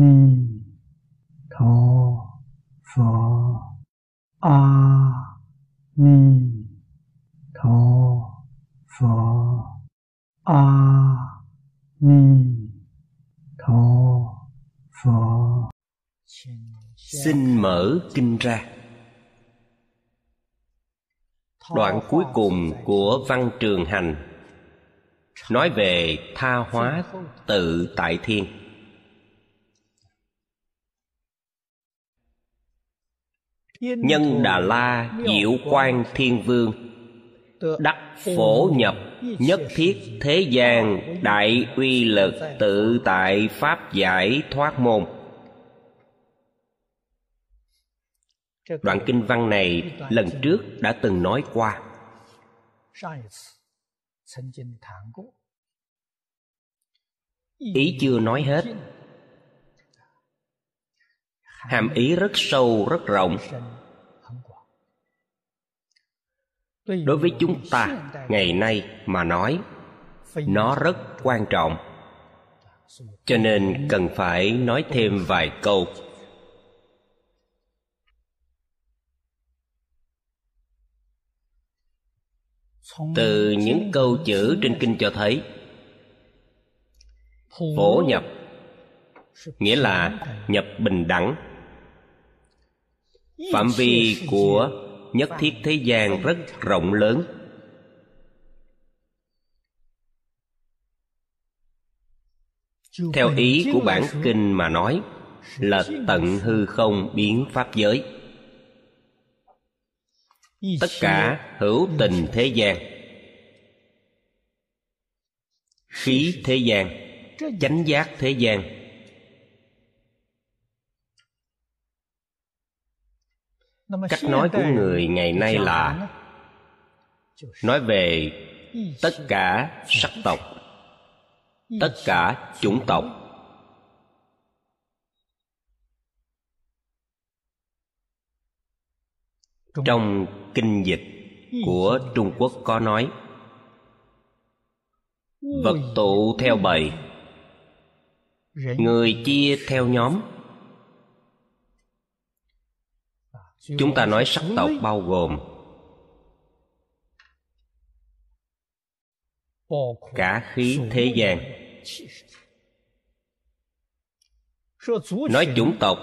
ni tho pho. A ni tho pho. A ni tho pho. Xin mở kinh ra. Đoạn cuối cùng của văn trường hành. Nói về tha hóa tự tại thiên. Nhân đà la diệu quan thiên vương. Đắc phổ nhập nhất thiết thế gian đại uy lực tự tại pháp giải thoát môn. Đoạn kinh văn này lần trước đã từng nói qua. Ý chưa nói hết hàm ý rất sâu, rất rộng. Đối với chúng ta, ngày nay mà nói, nó rất quan trọng. Cho nên cần phải nói thêm vài câu. Từ những câu chữ trên kinh cho thấy, phổ nhập nghĩa là nhập bình đẳng phạm vi của nhất thiết thế gian rất rộng lớn. Theo ý của bản kinh mà nói, là tận hư không biến pháp giới. Tất cả hữu tình thế gian, khí thế gian, chánh giác thế gian cách nói của người ngày nay là nói về tất cả sắc tộc tất cả chủng tộc. Trong kinh dịch của trung quốc có nói vật tụ theo bầy người chia theo nhóm chúng ta nói sắc tộc bao gồm cả khí thế gian. Nói chủng tộc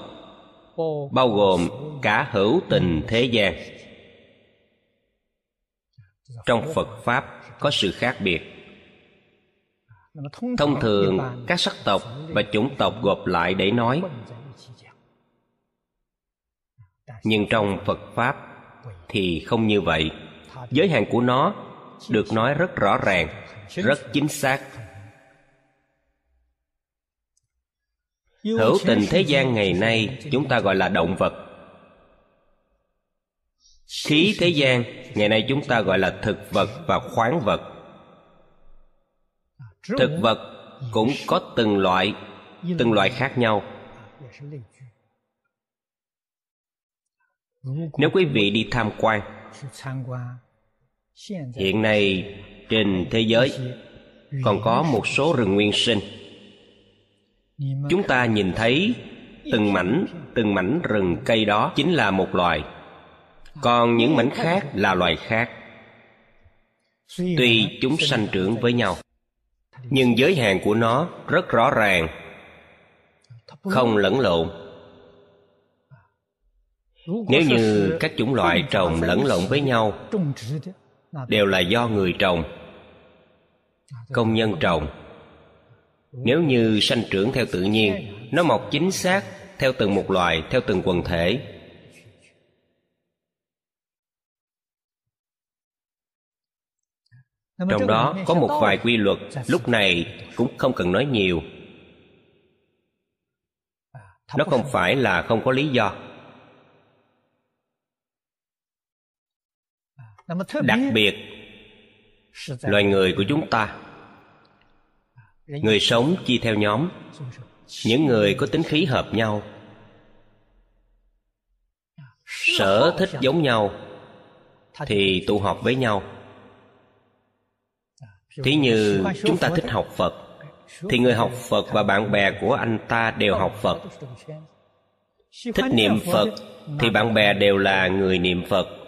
bao gồm cả hữu tình thế gian. Trong phật pháp có sự khác biệt. Thông thường các sắc tộc và chủng tộc gộp lại để nói nhưng trong phật pháp thì không như vậy. Giới hạn của nó được nói rất rõ ràng, rất chính xác. Hữu tình thế gian ngày nay chúng ta gọi là động vật. Khí thế gian ngày nay chúng ta gọi là thực vật và khoáng vật. Thực vật cũng có từng loại từng loại khác nhau nếu quý vị đi tham quan hiện nay trên thế giới còn có một số rừng nguyên sinh. Chúng ta nhìn thấy từng mảnh từng mảnh rừng cây đó chính là một loài. Còn những mảnh khác là loài khác. Tuy chúng sanh trưởng với nhau nhưng giới hạn của nó rất rõ ràng không lẫn lộn nếu như các chủng loại trồng lẫn lộn với nhau đều là do người trồng công nhân trồng. Nếu như sanh trưởng theo tự nhiên nó mọc chính xác theo từng một loài theo từng quần thể. Trong đó có một vài quy luật lúc này cũng không cần nói nhiều. Nó không phải là không có lý do đặc biệt loài người của chúng ta. người sống chia theo nhóm. những người có tính khí hợp nhau. sở thích giống nhau thì tụ họp với nhau. thí như chúng ta thích học phật thì người học phật và bạn bè của anh ta đều học phật. thích niệm phật thì bạn bè đều là người niệm phật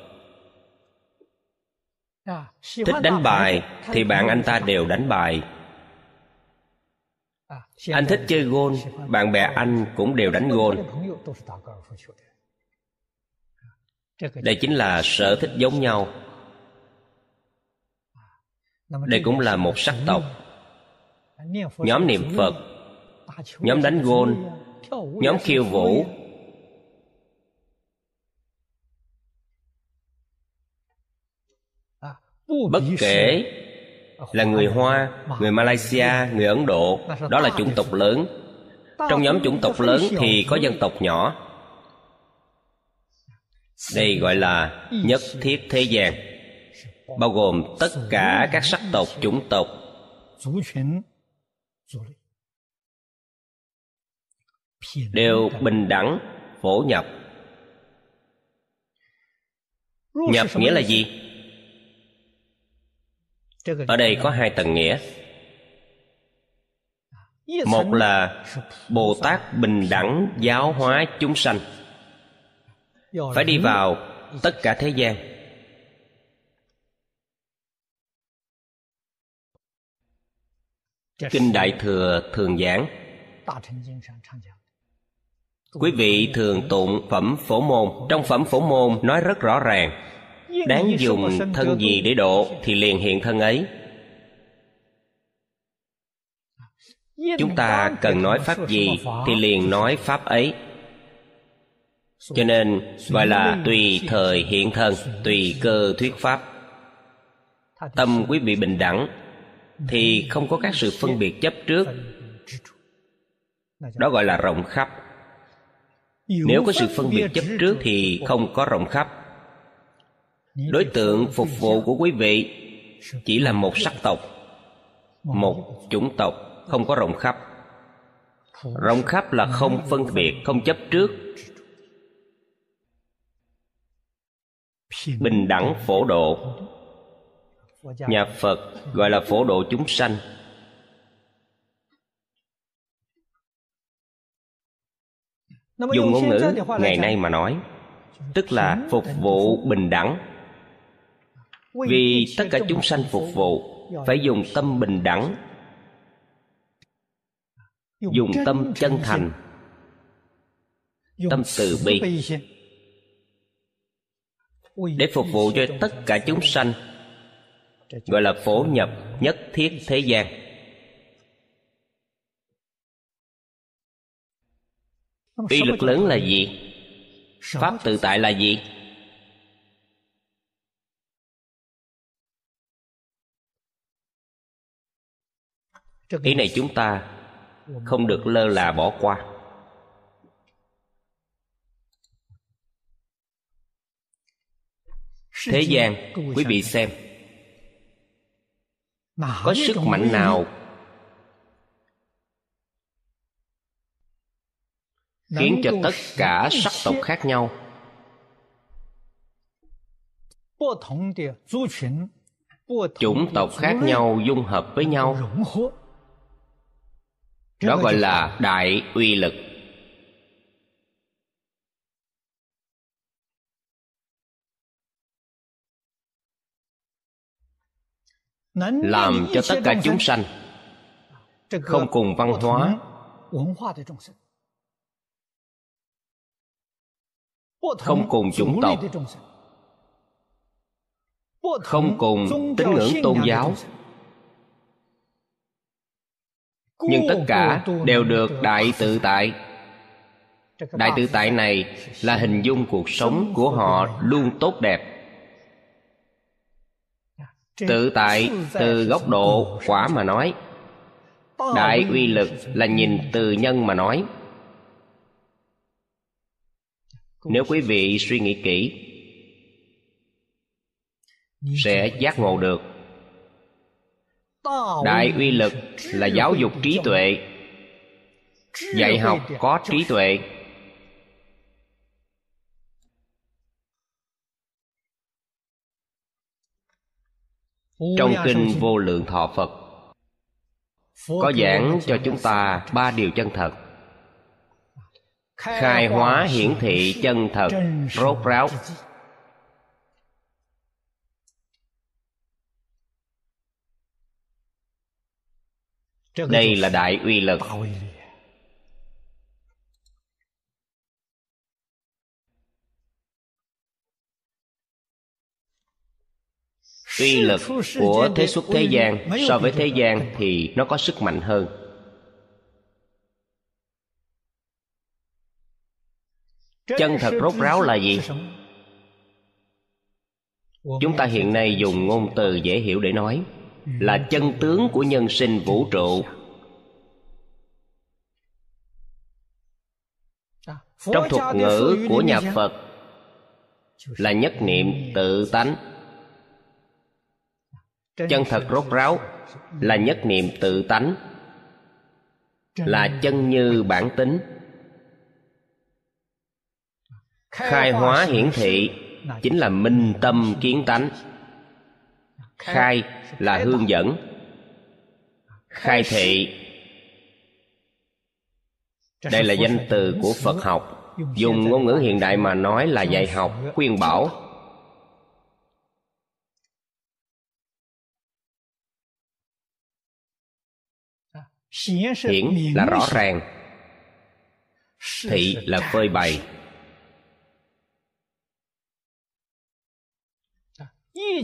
thích đánh bài thì bạn anh ta đều đánh bài. Anh thích chơi gôn bạn bè anh cũng đều đánh gôn. Đây chính là sở thích giống nhau. Đây cũng là một sắc tộc. Nhóm niệm phật nhóm đánh gôn nhóm khiêu vũ bất kể là người hoa người malaysia người ấn độ đó là chủng tộc lớn. Trong nhóm chủng tộc lớn thì có dân tộc nhỏ. Đây gọi là nhất thiết thế gian bao gồm tất cả các sắc tộc chủng tộc. Đều bình đẳng phổ nhập. Nhập nghĩa là gì ở đây có hai tầng nghĩa. Một là bồ tát bình đẳng giáo hóa chúng sanh. Phải đi vào tất cả thế gian. Kinh đại thừa thường giảng. Quý vị thường tụng phẩm phổ môn. Trong phẩm phổ môn nói rất rõ ràng đáng dùng thân gì để độ thì liền hiện thân ấy. Chúng ta cần nói pháp gì thì liền nói pháp ấy. Cho nên gọi là tùy thời hiện thân tùy cơ thuyết pháp. Tâm quý vị bình đẳng thì không có các sự phân biệt chấp trước. Đó gọi là rộng khắp. Nếu có sự phân biệt chấp trước thì không có rộng khắp đối tượng phục vụ của quý vị chỉ là một sắc tộc một chủng tộc không có rộng khắp. Rộng khắp là không phân biệt không chấp trước. bình đẳng phổ độ. nhà phật gọi là phổ độ chúng sanh. Dùng ngôn ngữ ngày nay mà nói tức là phục vụ bình đẳng vì tất cả chúng sanh phục vụ phải dùng tâm bình đẳng dùng tâm chân thành. tâm từ bi. để phục vụ cho tất cả chúng sanh gọi là phổ nhập nhất thiết thế gian. uy lực lớn là gì? pháp tự tại là gì ý này chúng ta không được lơ là bỏ qua. Thế gian quý vị xem. Có sức mạnh nào? Khiến cho tất cả sắc tộc khác nhau. Chủng tộc khác nhau dung hợp với nhau đó gọi là đại uy lực. Làm cho tất cả chúng sanh không cùng văn hóa. không cùng chủng tộc. không cùng tín ngưỡng tôn giáo nhưng tất cả đều được đại tự tại. Đại tự tại này là hình dung cuộc sống của họ luôn tốt đẹp. Tự tại từ góc độ quả mà nói. Đại uy lực là nhìn từ nhân mà nói. Nếu quý vị suy nghĩ kỹ sẽ giác ngộ được đại uy lực là giáo dục trí tuệ. Dạy học có trí tuệ. Trong kinh vô lượng thọ phật có giảng cho chúng ta ba điều chân thật. Khai hóa hiển thị chân thật rốt ráo đây là đại uy lực. Uy lực. Của thế xuất thế gian so với thế gian thì nó có sức mạnh hơn. Chân thật rốt ráo là gì? chúng ta hiện nay dùng ngôn từ dễ hiểu để nói là chân tướng của nhân sinh vũ trụ. Trong thuật ngữ của nhà phật là nhất niệm tự tánh. Chân thật rốt ráo là nhất niệm tự tánh, là chân như bản tính. Khai hóa hiển thị chính là minh tâm kiến tánh khai là hướng dẫn. Khai thị. đây là danh từ của phật học dùng ngôn ngữ hiện đại mà nói là dạy học khuyên bảo. hiển là rõ ràng. Thị là phơi bày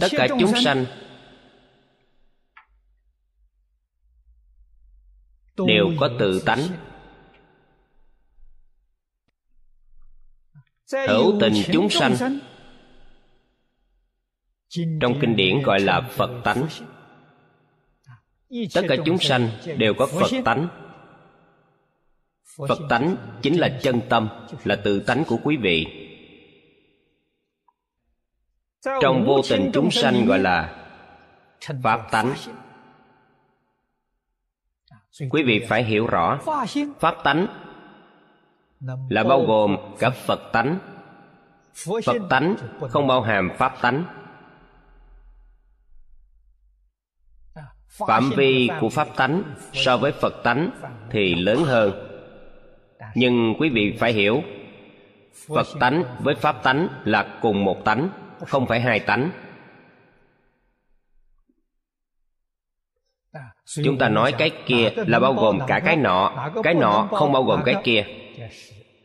tất cả chúng sanh đều có tự tánh. hữu tình chúng sanh. Trong kinh điển gọi là phật tánh. Tất cả chúng sanh đều có phật tánh. Phật tánh chính là chân tâm là tự tánh của quý vị trong vô tình chúng sanh gọi là pháp tánh. quý vị phải hiểu rõ pháp tánh là bao gồm cả phật tánh. Phật tánh không bao hàm pháp tánh. Phạm vi của pháp tánh so với phật tánh thì lớn hơn. nhưng quý vị phải hiểu phật tánh với pháp tánh là cùng một tánh không phải hai tánh. Chúng ta nói cái kia là bao gồm cả cái nọ. Cái nọ không bao gồm cái kia.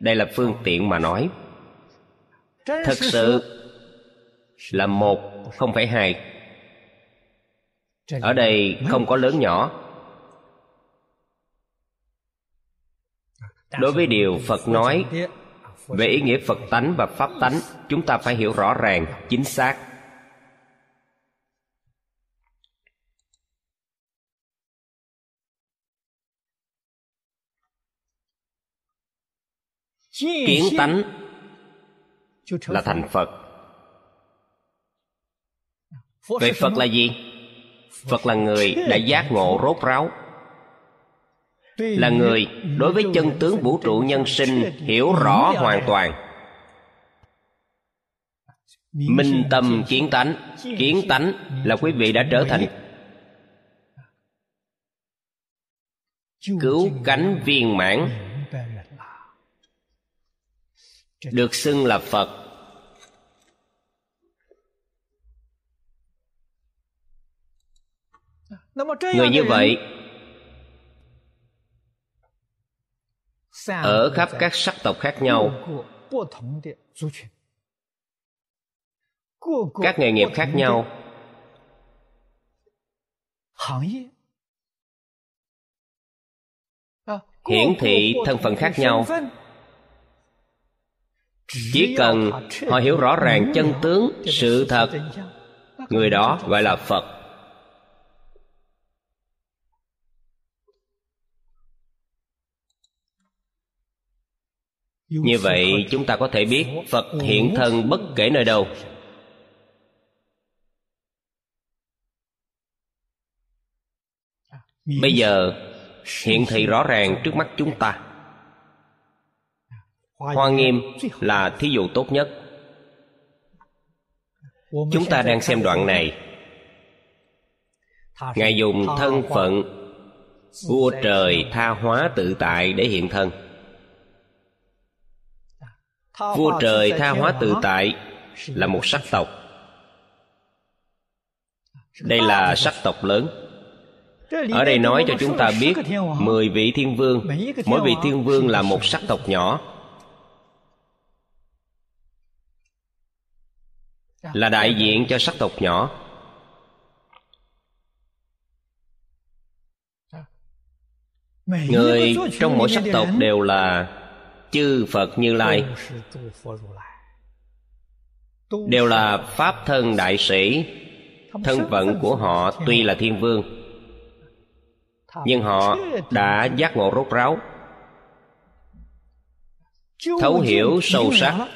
Đây là phương tiện mà nói. Thật sự là một, không phải hai. Ở đây không có lớn nhỏ. Đối với điều phật nói về ý nghĩa phật tánh và pháp tánh, chúng ta phải hiểu rõ ràng, chính xác. Kiến tánh là thành phật. Vậy phật là gì? Phật là người đã giác ngộ rốt ráo là người đối với chân tướng vũ trụ nhân sinh hiểu rõ hoàn toàn. Minh tâm kiến tánh. Kiến tánh là quý vị đã trở thành cứu cánh viên mãn, được xưng là phật. Người như vậy ở khắp các sắc tộc khác nhau. Các nghề nghiệp khác nhau. Hiển thị thân phận khác nhau. chỉ cần họ hiểu rõ ràng chân tướng sự thật. người đó gọi là phật như vậy chúng ta có thể biết phật hiện thân bất kể nơi đâu. Bây giờ hiện thị rõ ràng trước mắt chúng ta. Hoa nghiêm là thí dụ tốt nhất. Chúng ta đang xem đoạn này. Ngài dùng thân phận vua trời tha hóa tự tại để hiện thân vua trời tha hóa tự tại là một sắc tộc. Đây là sắc tộc lớn. Ở đây nói cho chúng ta biết mười vị thiên vương. Mỗi vị thiên vương là một sắc tộc nhỏ. Là đại diện cho sắc tộc nhỏ. Người trong mỗi sắc tộc đều là chư phật như lai. Đều là pháp thân đại sĩ. Thân phận của họ tuy là thiên vương, nhưng họ đã giác ngộ rốt ráo, thấu hiểu sâu sắc.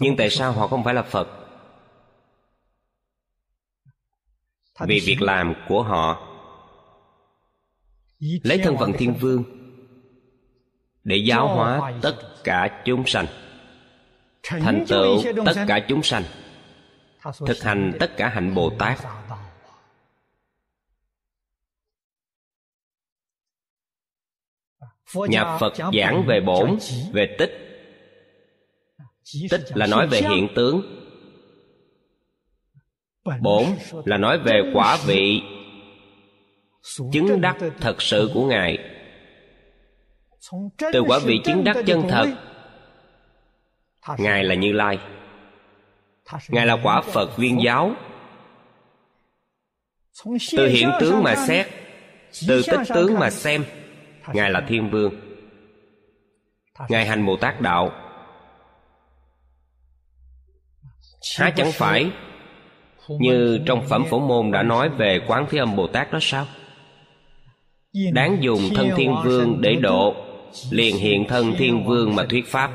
Nhưng tại sao họ không phải là phật? Vì việc làm của họ lấy thân phận thiên vương để giáo hóa tất cả chúng sanh. Thành tựu tất cả chúng sanh. Thực hành tất cả hạnh bồ tát. Nhà phật giảng về bổn, về tích. Tích là nói về hiện tướng. Bổn là nói về quả vị chứng đắc thật sự của ngài. Từ quả vị chứng đắc chân thật. ngài là như lai. Ngài là quả phật viên giáo. Từ hiện tướng mà xét từ tích tướng mà xem ngài là thiên vương. Ngài hành bồ tát đạo. Há chẳng phải như trong phẩm phổ môn đã nói về quán thế âm bồ tát đó sao đáng dùng thân thiên vương để độ liền hiện thân thiên vương mà thuyết pháp.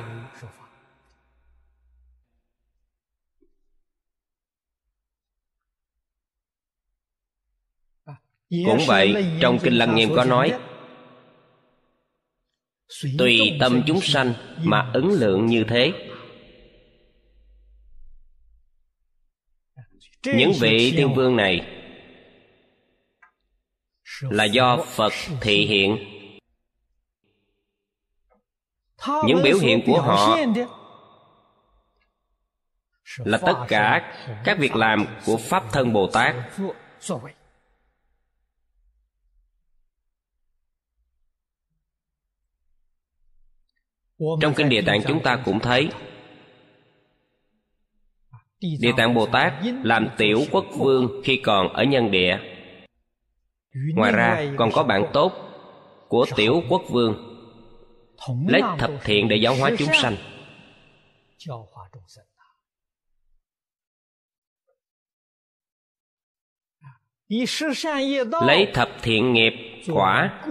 cũng vậy trong kinh lăng nghiêm có nói tùy tâm chúng sanh mà ứng lượng như thế. Những vị tiên vương này là do phật thị hiện. Những biểu hiện của họ là tất cả các việc làm của pháp thân bồ tát. Trong kinh địa tạng chúng ta cũng thấy, địa tạng bồ tát làm tiểu quốc vương khi còn ở nhân địa ngoài ra còn có bạn tốt của tiểu quốc vương lấy thập thiện để giáo hóa chúng sanh. Lấy thập thiện nghiệp quả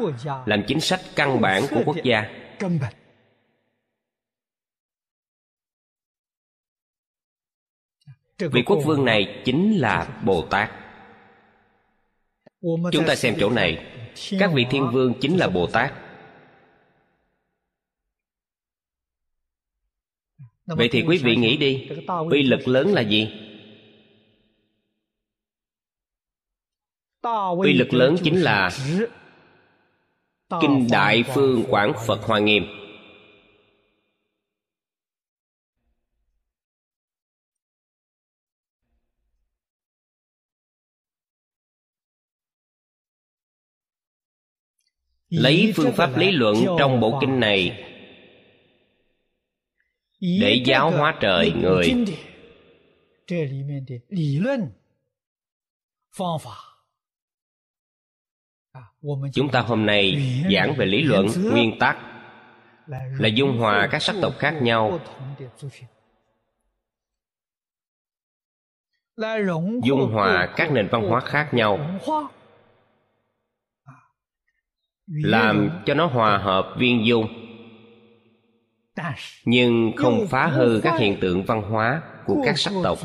làm chính sách căn bản của quốc gia. Vị quốc vương này chính là bồ tát chúng ta xem chỗ này. Các vị thiên vương chính là bồ tát. Vậy thì quý vị nghĩ đi, uy lực lớn là gì? Uy lực lớn chính là kinh đại phương quảng phật hoa nghiêm. Lấy phương pháp lý luận trong bộ kinh này để giáo hóa trời người. Chúng ta hôm nay giảng về lý luận, nguyên tắc là dung hòa các sắc tộc khác nhau. Dung hòa các nền văn hóa khác nhau làm cho nó hòa hợp viên dung nhưng không phá hư các hiện tượng văn hóa của các sắc tộc.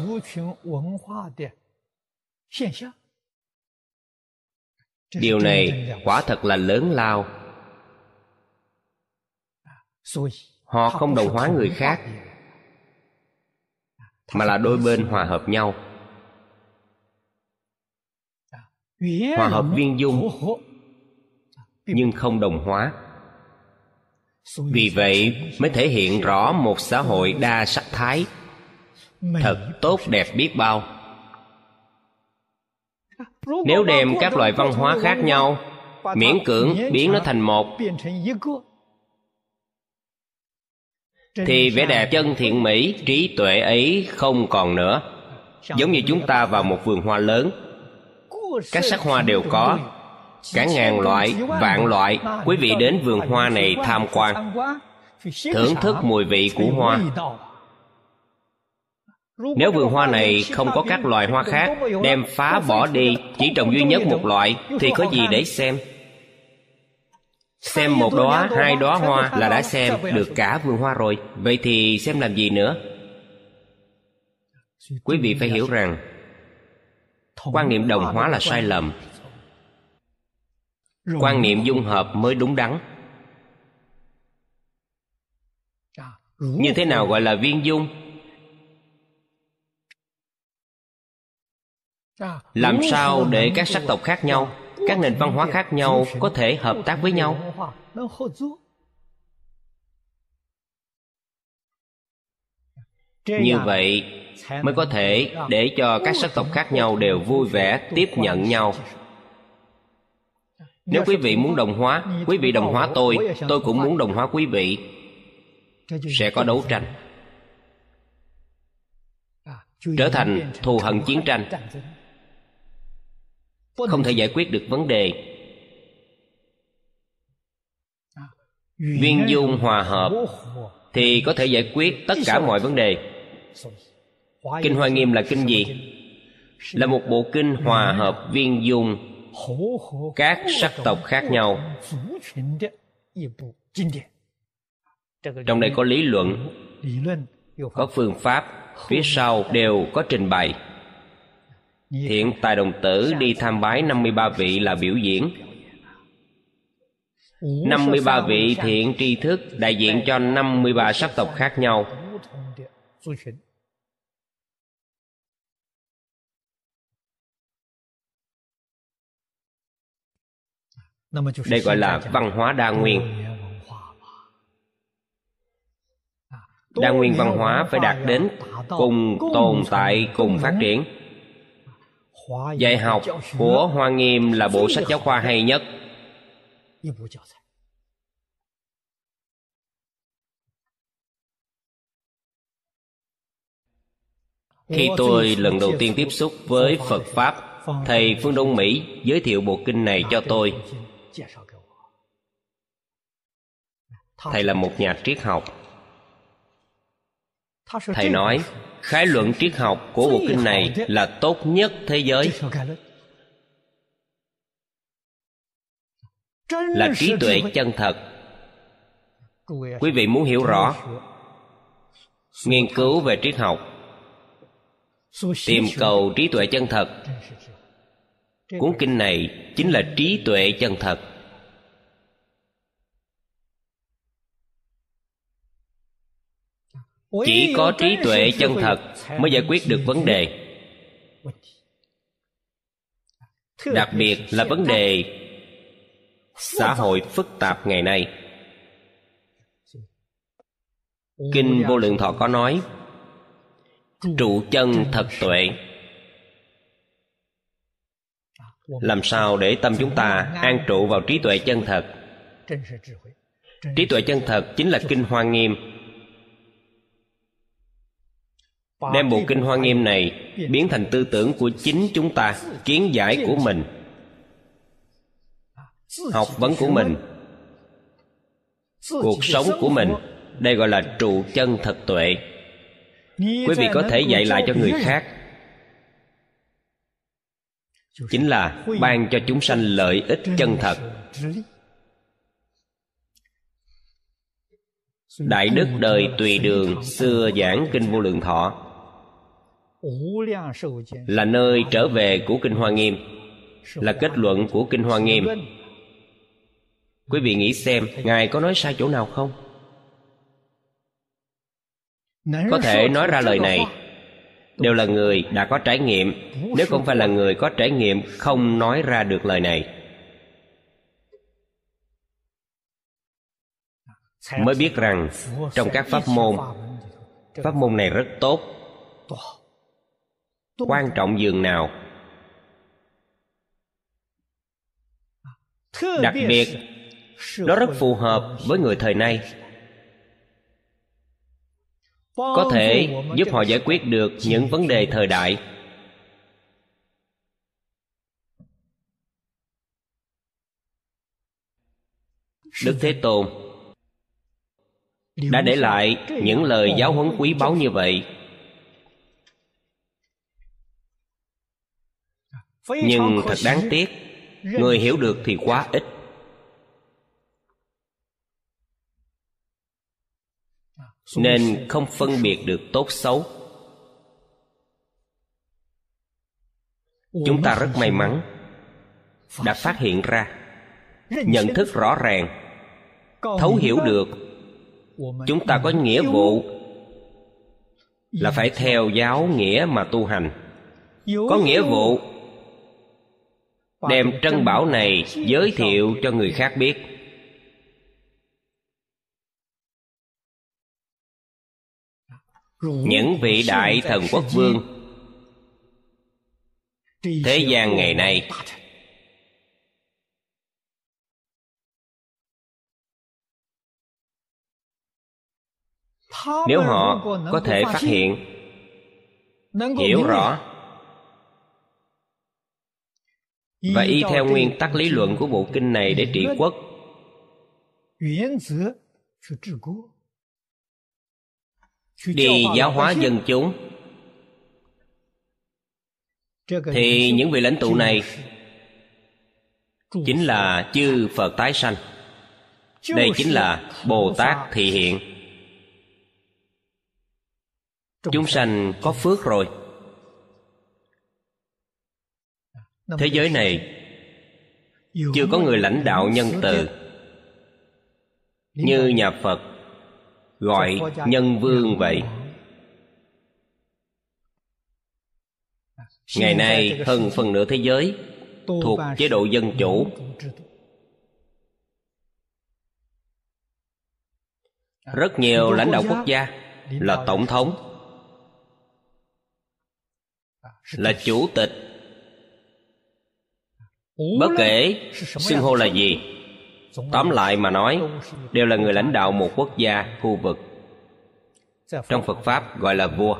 điều này quả thật là lớn lao. Họ không đồng hóa người khác mà là đôi bên hòa hợp nhau. Hòa hợp viên dung nhưng không đồng hóa. Vì vậy mới thể hiện rõ một xã hội đa sắc thái. Thật tốt đẹp biết bao. Nếu đem các loại văn hóa khác nhau miễn cưỡng biến nó thành một. thì vẻ đẹp chân thiện mỹ trí tuệ ấy không còn nữa. Giống như chúng ta vào một vườn hoa lớn. Các sắc hoa đều có cả ngàn loại, vạn loại, quý vị đến vườn hoa này tham quan. Thưởng thức mùi vị của hoa. Nếu vườn hoa này không có các loài hoa khác, đem phá bỏ đi, chỉ trồng duy nhất một loại, thì có gì để xem? Xem một đóa, hai đóa hoa là đã xem được cả vườn hoa rồi. Vậy thì xem làm gì nữa? Quý vị phải hiểu rằng, quan niệm đồng hóa là sai lầm quan niệm dung hợp mới đúng đắn. Như thế nào gọi là viên dung? Làm sao để các sắc tộc khác nhau các nền văn hóa khác nhau có thể hợp tác với nhau? như vậy mới có thể để cho các sắc tộc khác nhau đều vui vẻ tiếp nhận nhau nếu quý vị muốn đồng hóa quý vị đồng hóa tôi tôi cũng muốn đồng hóa quý vị. Sẽ có đấu tranh. Trở thành thù hận chiến tranh. Không thể giải quyết được vấn đề. Viên dung hòa hợp thì có thể giải quyết tất cả mọi vấn đề. kinh hoa nghiêm là kinh gì? là một bộ kinh hòa hợp viên dung các sắc tộc khác nhau trong đây có lý luận có phương pháp phía sau đều có trình bày。Thiện tài đồng tử đi tham bái 53 vị là biểu diễn。53 vị thiện tri thức đại diện cho 53 sắc tộc khác nhau đây gọi là văn hóa đa nguyên。đa nguyên văn hóa phải đạt đến cùng tồn tại cùng phát triển。dạy học của hoa nghiêm là bộ sách giáo khoa hay nhất? khi tôi lần đầu tiên tiếp xúc với phật pháp thầy phương đông mỹ giới thiệu bộ kinh này cho tôi thầy là một nhà triết học. Thầy nói khái luận triết học của bộ kinh này là tốt nhất thế giới. Là trí tuệ chân thật. Quý vị muốn hiểu rõ nghiên cứu về triết học tìm cầu trí tuệ chân thật cuốn kinh này chính là trí tuệ chân thật. Chỉ có trí tuệ chân thật mới giải quyết được vấn đề. Đặc biệt là vấn đề xã hội phức tạp ngày nay. Kinh vô lượng thọ có nói trụ chân thật tuệ làm sao để tâm chúng ta an trụ vào trí tuệ chân thật? Trí tuệ chân thật chính là kinh hoa nghiêm. Đem bộ kinh hoa nghiêm này biến thành tư tưởng của chính chúng ta, kiến giải của mình. Học vấn của mình. Cuộc sống của mình. Đây gọi là trụ chân thật tuệ. Quý vị có thể dạy lại cho người khác chính là ban cho chúng sanh lợi ích chân thật. Đại đức đời tùy đường xưa giảng kinh vô lượng thọ là nơi trở về của kinh hoa nghiêm, là kết luận của kinh hoa nghiêm. Quý vị nghĩ xem, ngài có nói sai chỗ nào không? Có thể nói ra lời này đều là người đã có trải nghiệm. Nếu không phải là người có trải nghiệm, không nói ra được lời này. Mới biết rằng, trong các pháp môn pháp môn này rất tốt. Quan trọng dường nào? Đặc biệt, nó rất phù hợp với người thời nay có thể giúp họ giải quyết được những vấn đề thời đại. Đức thế tôn đã để lại những lời giáo huấn quý báu như vậy. Nhưng thật đáng tiếc người hiểu được thì quá ít nên không phân biệt được tốt xấu. Chúng ta rất may mắn đã phát hiện ra. Nhận thức rõ ràng. Thấu hiểu được. Chúng ta có nghĩa vụ là phải theo giáo nghĩa mà tu hành. Có nghĩa vụ đem trân bảo này giới thiệu cho người khác biết những vị đại thần quốc vương. Thế gian ngày nay, nếu họ có thể phát hiện, hiểu rõ, và y theo nguyên tắc lý luận của bộ kinh này để trị quốc đi giáo hóa dân chúng. Thì những vị lãnh tụ này chính là chư phật tái sanh. Đây chính là bồ tát thị hiện. Chúng sanh. có phước rồi. Thế giới này chưa có người lãnh đạo nhân từ như nhà phật gọi nhân vương vậy. Ngày nay, hơn phần nửa thế giới thuộc chế độ dân chủ. Rất nhiều lãnh đạo quốc gia là tổng thống, là chủ tịch. Bất kể xưng hô là gì tóm lại mà nói, đều là người lãnh đạo một quốc gia, khu vực. Trong phật pháp gọi là vua.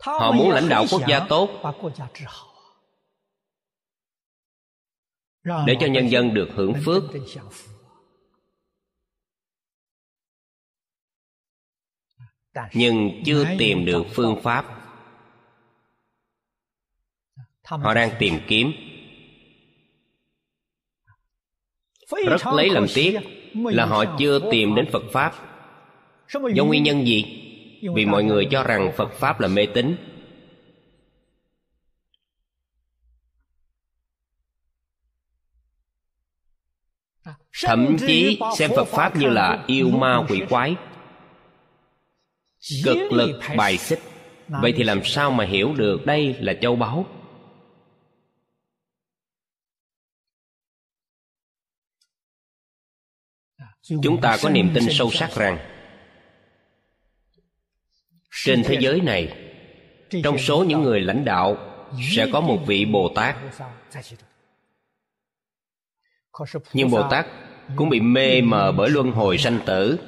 Họ muốn lãnh đạo quốc gia tốt. Để cho nhân dân được hưởng phước. Nhưng chưa tìm được phương pháp họ đang tìm kiếm. Rất lấy làm tiếc là họ chưa tìm đến phật pháp. Do nguyên nhân gì? vì mọi người cho rằng phật pháp là mê tín. Thậm chí xem phật pháp như là yêu ma quỷ quái. Cực lực bài xích. vậy thì làm sao mà hiểu được đây là châu báu chúng ta có niềm tin sâu sắc rằng, trên thế giới này, trong số những người lãnh đạo sẽ có một vị bồ tát. Nhưng bồ tát cũng bị mê mờ bởi luân hồi sanh tử.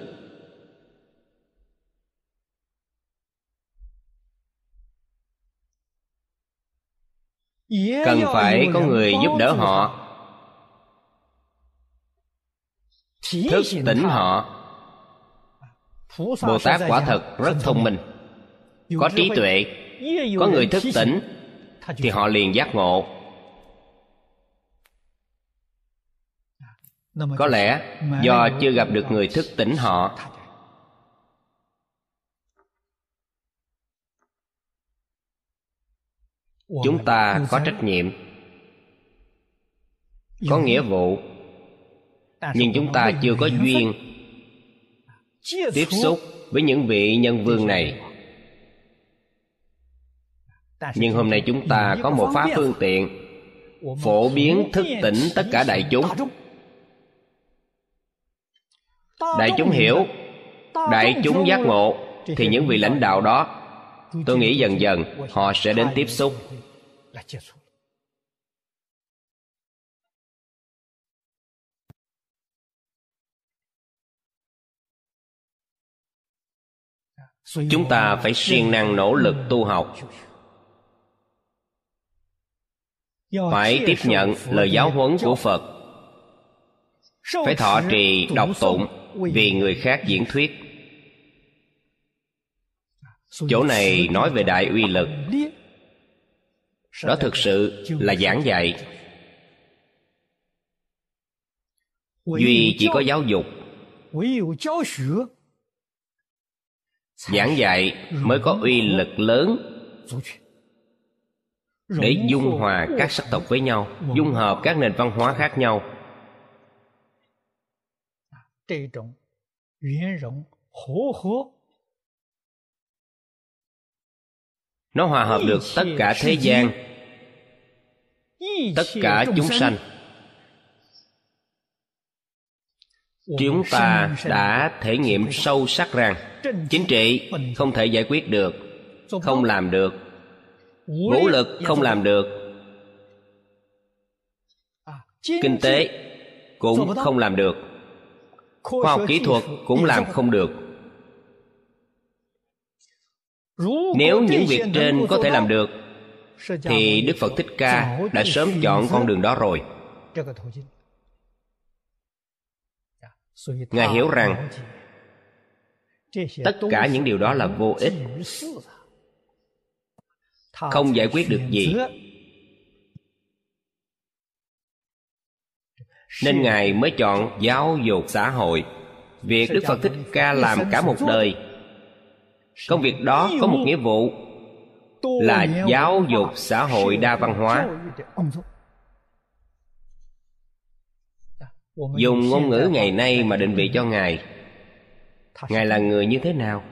Cần phải có người giúp đỡ họ. Thức tỉnh họ. Bồ tát quả thật rất thông minh có trí tuệ có người thức tỉnh thì họ liền giác ngộ. Có lẽ do chưa gặp được người thức tỉnh họ. chúng ta có trách nhiệm có nghĩa. vụ nhưng chúng ta chưa có duyên tiếp xúc với những vị nhân vương này. Nhưng hôm nay chúng ta có một pháp phương tiện phổ biến thức tỉnh tất cả đại chúng. đại chúng hiểu đại chúng giác ngộ thì những vị lãnh đạo đó tôi nghĩ dần dần họ sẽ đến tiếp xúc chúng ta phải siêng năng nỗ lực tu học. Phải tiếp nhận lời giáo huấn của phật. Phải thọ trì, đọc tụng vì người khác diễn thuyết. Chỗ này nói về đại uy lực. Đó thực sự là giảng dạy. Duy chỉ có giáo dục giảng dạy mới có uy lực lớn để dung hòa các sắc tộc với nhau, dung hợp các nền văn hóa khác nhau. Nó hòa hợp được tất cả thế gian, tất cả chúng sanh. Chúng ta đã thể nghiệm sâu sắc rằng chính trị không thể giải quyết được không làm được. Vũ lực không làm được. Kinh tế cũng không làm được. Khoa học kỹ thuật cũng làm không được. Nếu những việc trên có thể làm được thì đức phật thích ca đã sớm chọn con đường đó rồi. Ngài hiểu rằng tất cả những điều đó là vô ích. Không giải quyết được gì. Nên ngài mới chọn giáo dục xã hội. Việc đức phật thích ca làm cả một đời, công việc đó có một nghĩa vụ là giáo dục xã hội đa văn hóa. Dùng ngôn ngữ ngày nay mà định vị cho ngài ngài là người như thế nào?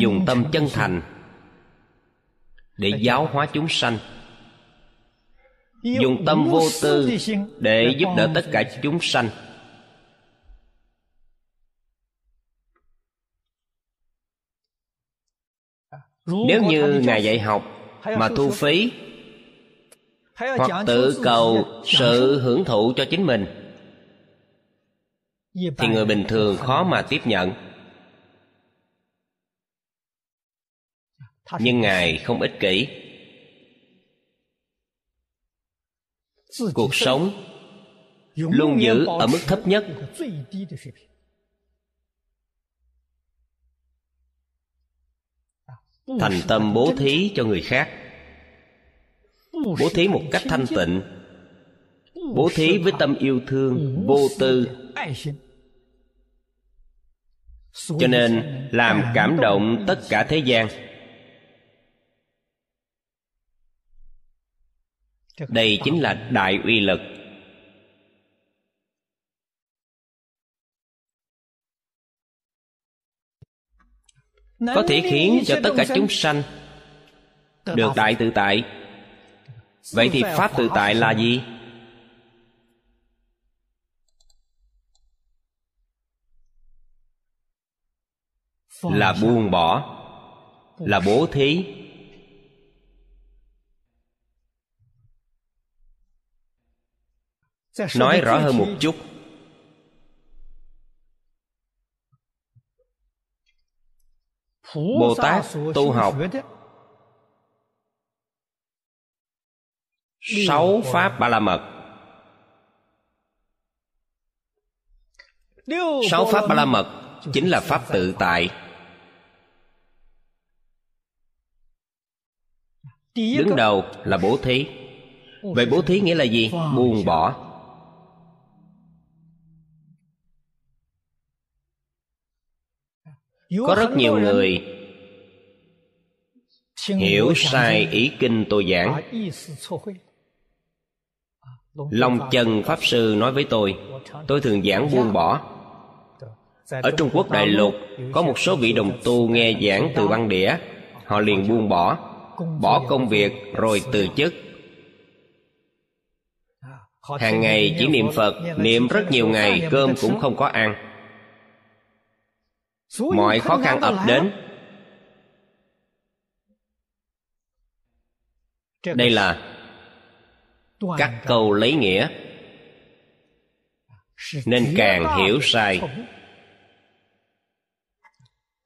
Dùng tâm chân thành để giáo hóa chúng sanh. Dùng tâm vô tư để giúp đỡ tất cả chúng sanh. Nếu như ngài dạy học mà thu phí hoặc tự cầu sự hưởng thụ cho chính mình. Thì người bình thường khó mà tiếp nhận. Nhưng ngài không ích kỷ. Cuộc sống luôn giữ ở mức thấp nhất. thành tâm bố thí cho người khác bố thí một cách thanh tịnh. Bố thí với tâm yêu thương vô tư. cho nên làm cảm động tất cả thế gian. đây chính là đại uy lực. Có thể khiến cho tất cả chúng sanh được đại tự tại vậy thì pháp tự tại là gì? Là buông bỏ. Là bố thí. Nói rõ hơn một chút. Bồ tát tu học sáu pháp ba la mật sáu pháp ba la mật chính là pháp tự tại. Đứng đầu là bố thí. Vậy bố thí nghĩa là gì? Buông bỏ. Có rất nhiều người hiểu sai ý kinh tôi giảng long chân pháp sư nói với tôi tôi thường giảng buông bỏ. Ở trung quốc đại lục có một số vị đồng tu nghe giảng từ băng đĩa họ liền buông bỏ bỏ công việc rồi từ chức. Hàng ngày chỉ niệm phật niệm rất nhiều ngày cơm cũng không có ăn. Mọi khó khăn ập đến. Đây là các câu lấy nghĩa. Nên càng hiểu sai.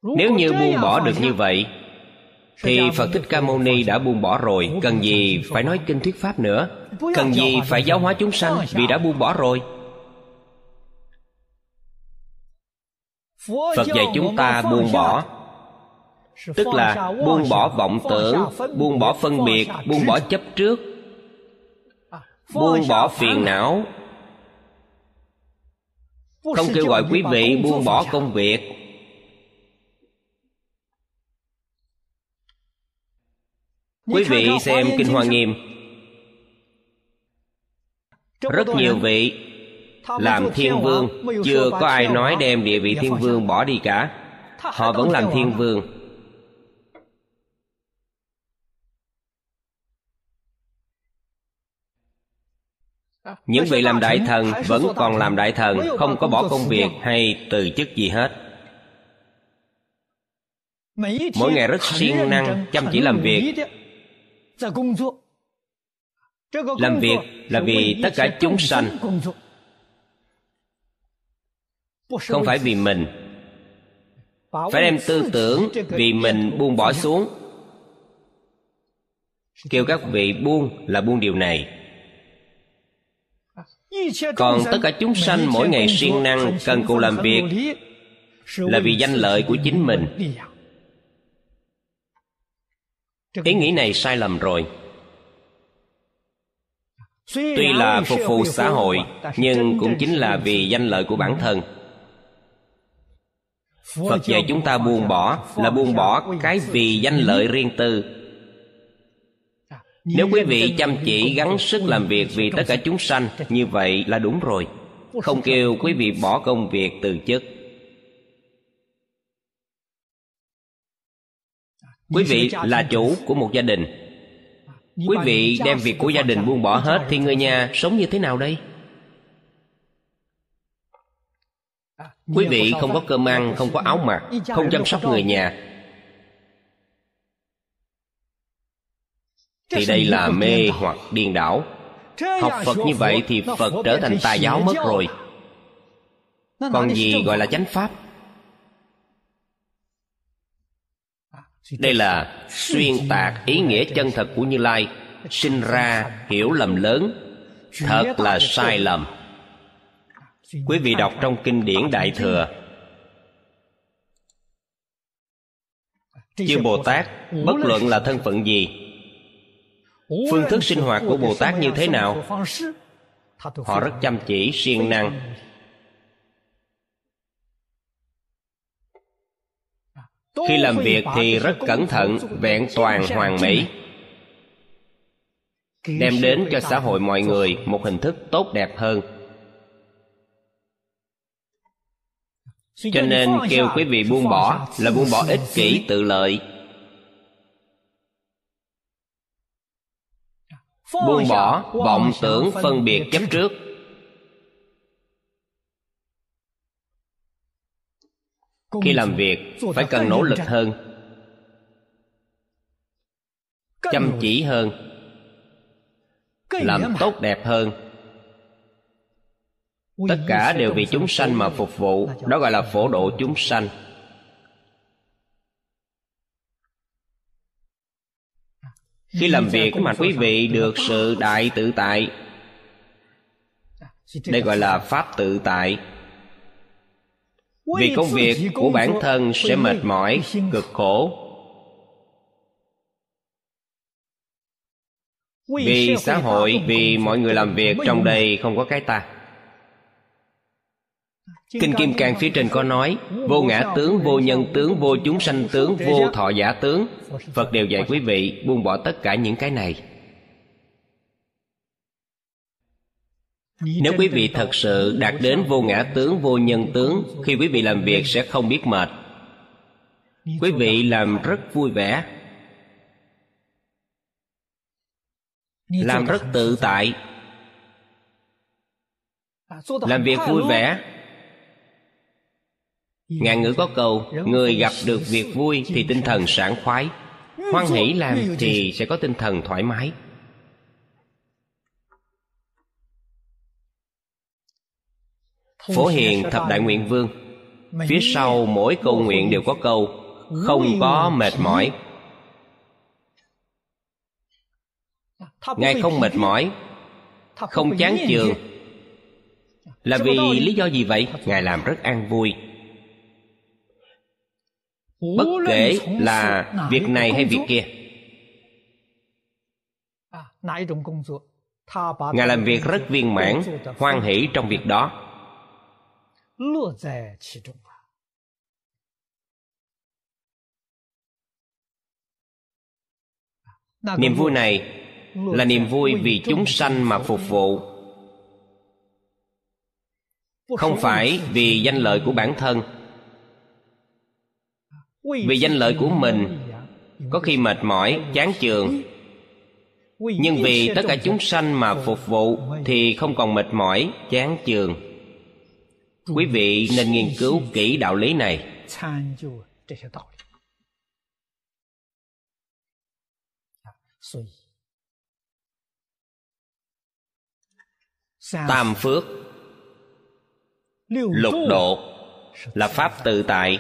nếu như buông bỏ được như vậy thì phật thích ca mâu ni đã buông bỏ rồi. Cần gì phải nói kinh thuyết pháp nữa? Cần gì phải giáo hóa chúng sanh? vì đã buông bỏ rồi. Phật dạy chúng ta buông bỏ. Tức là buông bỏ vọng tưởng buông bỏ phân biệt buông bỏ chấp trước buông bỏ phiền não. Không kêu gọi quý vị buông bỏ công việc. Quý vị xem kinh hoa nghiêm. Rất nhiều vị làm thiên vương chưa có ai nói đem địa vị thiên vương bỏ đi cả. Họ vẫn làm thiên vương những vị làm đại thần vẫn còn làm đại thần, không có bỏ công việc hay từ chức gì hết. Mỗi ngày rất siêng năng, chăm chỉ làm việc. Làm việc là vì tất cả chúng sanh. Không phải vì mình. Phải đem tư tưởng vì mình buông bỏ xuống. Kêu các vị buông là buông điều này còn tất cả chúng sanh mỗi ngày siêng năng cần cù làm việc là vì danh lợi của chính mình. ý nghĩ này sai lầm rồi. Tuy là phục vụ xã hội nhưng cũng chính là vì danh lợi của bản thân. phật dạy chúng ta buông bỏ là buông bỏ cái vì danh lợi riêng tư nếu quý vị chăm chỉ gắng sức làm việc vì tất cả chúng sanh như vậy là đúng rồi. Không kêu quý vị bỏ công việc từ chức. Quý vị là chủ của một gia đình. Quý vị đem việc của gia đình buông bỏ hết thì người nhà sống như thế nào đây? Quý vị không có cơm ăn không có áo mặc không chăm sóc người nhà thì đây là mê hoặc điên đảo. Học phật như vậy thì phật trở thành tà giáo mất rồi. Còn gì gọi là chánh pháp? Đây là xuyên tạc ý nghĩa chân thật của như lai sinh ra hiểu lầm lớn. Thật là sai lầm. Quý vị đọc trong kinh điển đại thừa. chư bồ tát bất luận là thân phận gì phương thức sinh hoạt của bồ tát như thế nào? họ rất chăm chỉ siêng năng. Khi làm việc thì rất cẩn thận vẹn toàn hoàn mỹ. đem đến cho xã hội mọi người một hình thức tốt đẹp hơn. Cho nên kêu quý vị buông bỏ là buông bỏ ích kỷ tự lợi buông bỏ vọng tưởng phân biệt chấp trước. khi làm việc phải cần nỗ lực hơn. Chăm chỉ hơn. Làm tốt đẹp hơn. Tất cả đều vì chúng sanh mà phục vụ. Đó gọi là phổ độ chúng sanh khi làm việc mà quý vị được sự đại tự tại. Đây gọi là pháp tự tại. Vì công việc của bản thân sẽ mệt mỏi, cực khổ. Vì xã hội, vì mọi người làm việc trong đây không có cái ta kinh kim cang phía trên có nói vô ngã tướng vô nhân tướng vô chúng sanh tướng vô thọ giả tướng. Phật đều dạy quý vị buông bỏ tất cả những cái này. Nếu quý vị thật sự đạt đến vô ngã tướng vô nhân tướng khi quý vị làm việc sẽ không biết mệt. Quý vị làm rất vui vẻ. Làm rất tự tại. Làm việc vui vẻ ngạn ngữ có câu người gặp được việc vui thì tinh thần sảng khoái. Hoan hỷ làm thì sẽ có tinh thần thoải mái. Phổ hiền thập đại nguyện vương. phía sau mỗi câu nguyện đều có câu không có mệt mỏi. Ngài không mệt mỏi không chán chường. là vì lý do gì vậy? Ngài làm rất an vui bất kể là việc này hay việc kia. Ngài làm việc rất viên mãn hoan hỷ trong việc đó. Niềm vui này là niềm vui vì chúng sanh mà phục vụ. Không phải vì danh lợi của bản thân vì danh lợi của mình có khi mệt mỏi chán chường. Nhưng vì tất cả chúng sanh mà phục vụ thì không còn mệt mỏi chán chường. Quý vị nên nghiên cứu kỹ đạo lý này. Tam phước lục độ là pháp tự tại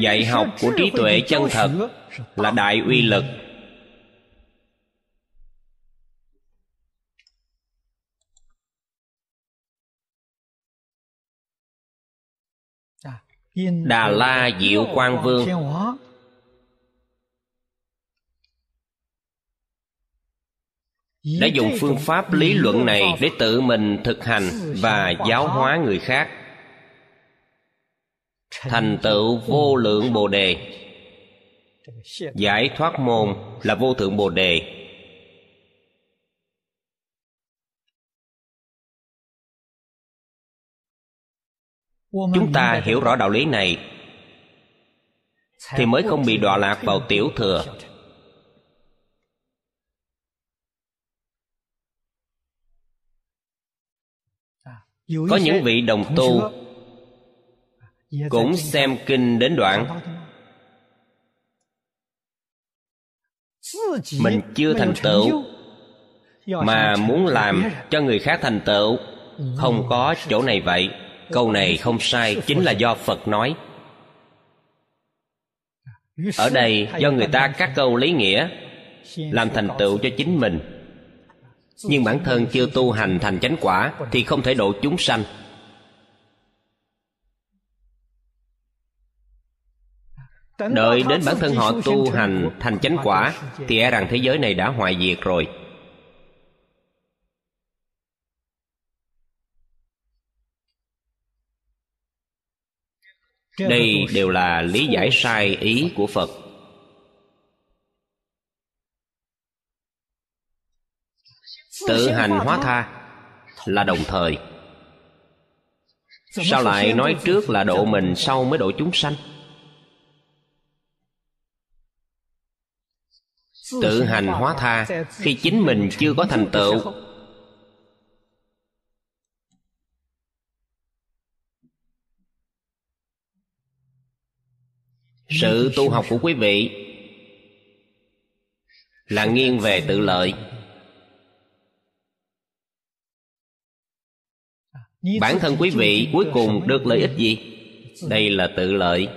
dạy học của trí tuệ chân thật là đại uy lực. Đà la diệu quang vương. Đã dùng phương pháp lý luận này để tự mình thực hành và giáo hóa người khác thành tựu vô lượng bồ đề. Giải thoát môn là vô thượng bồ đề. Chúng ta hiểu rõ đạo lý này thì mới không bị đọa lạc vào tiểu thừa. Có những vị đồng tu cũng xem kinh đến đoạn. Mình chưa thành tựu. mà muốn làm cho người khác thành tựu không có chỗ này vậy. Câu này không sai chính là do phật nói. Ở đây do người ta cắt câu lý nghĩa làm thành tựu cho chính mình. Nhưng bản thân chưa tu hành thành chánh quả thì không thể độ chúng sanh đợi đến bản thân họ tu hành thành chánh quả thì e rằng thế giới này đã hoại diệt rồi. Đây đều là lý giải sai ý của phật. Tự hành hóa tha là đồng thời. Sao lại nói trước là độ mình sau mới độ chúng sanh tự hành hóa tha khi chính mình chưa có thành tựu. Sự tu học của quý vị là nghiêng về tự lợi. Bản thân quý vị cuối cùng được lợi ích gì? Đây là tự lợi.